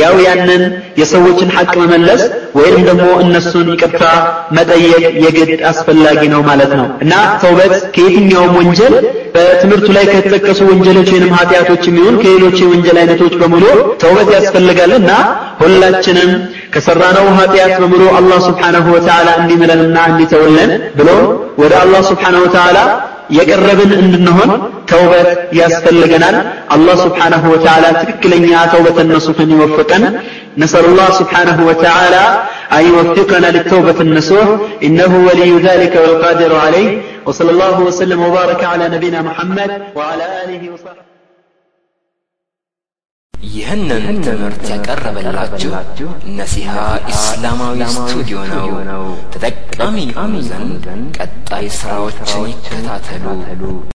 E: ያው ያንን የሰዎችን ሐቅ መመለስ ወይንም ደግሞ እነሱን ይቅርታ መጠየቅ የግድ አስፈላጊ ነው ማለት ነው እና ተውበት ከየትኛውም ወንጀል በትምህርቱ ላይ ከተጠቀሱ ወንጀሎች ወይንም ኃጢአቶች የሚሆን ከሌሎች የወንጀል አይነቶች በሙሉ ተውበት ያስፈልጋልና ሁላችንም ከሰራነው ኃጢአት በሙሉ አላህ ስብሓነሁ ወተዓላ እንዲምረንና እንዲተውልን ብሎ ወደ አላህ ስብሓነሁ ወተዓላ የቀረብን እንድንሆን ተውበት ያስፈልገናል። አላህ ስብሓነሁ ወተዓላ ትክክለኛ ተውበተ ነሱሕን ይወፍቀን። نسأل الله سبحانه وتعالى أن يوفقنا للتوبة النصوح إنه ولي ذلك والقادر عليه وصلى الله وسلم وبارك على نبينا محمد وعلى آله وصحبه
D: ይህንን ትምህርት ያቀረበላችሁ ነሲሃ ኢስላማዊ ስቱዲዮ ነው። ተጠቃሚ ይሆኑ ዘንድ ቀጣይ ስራዎችን ይከታተሉ።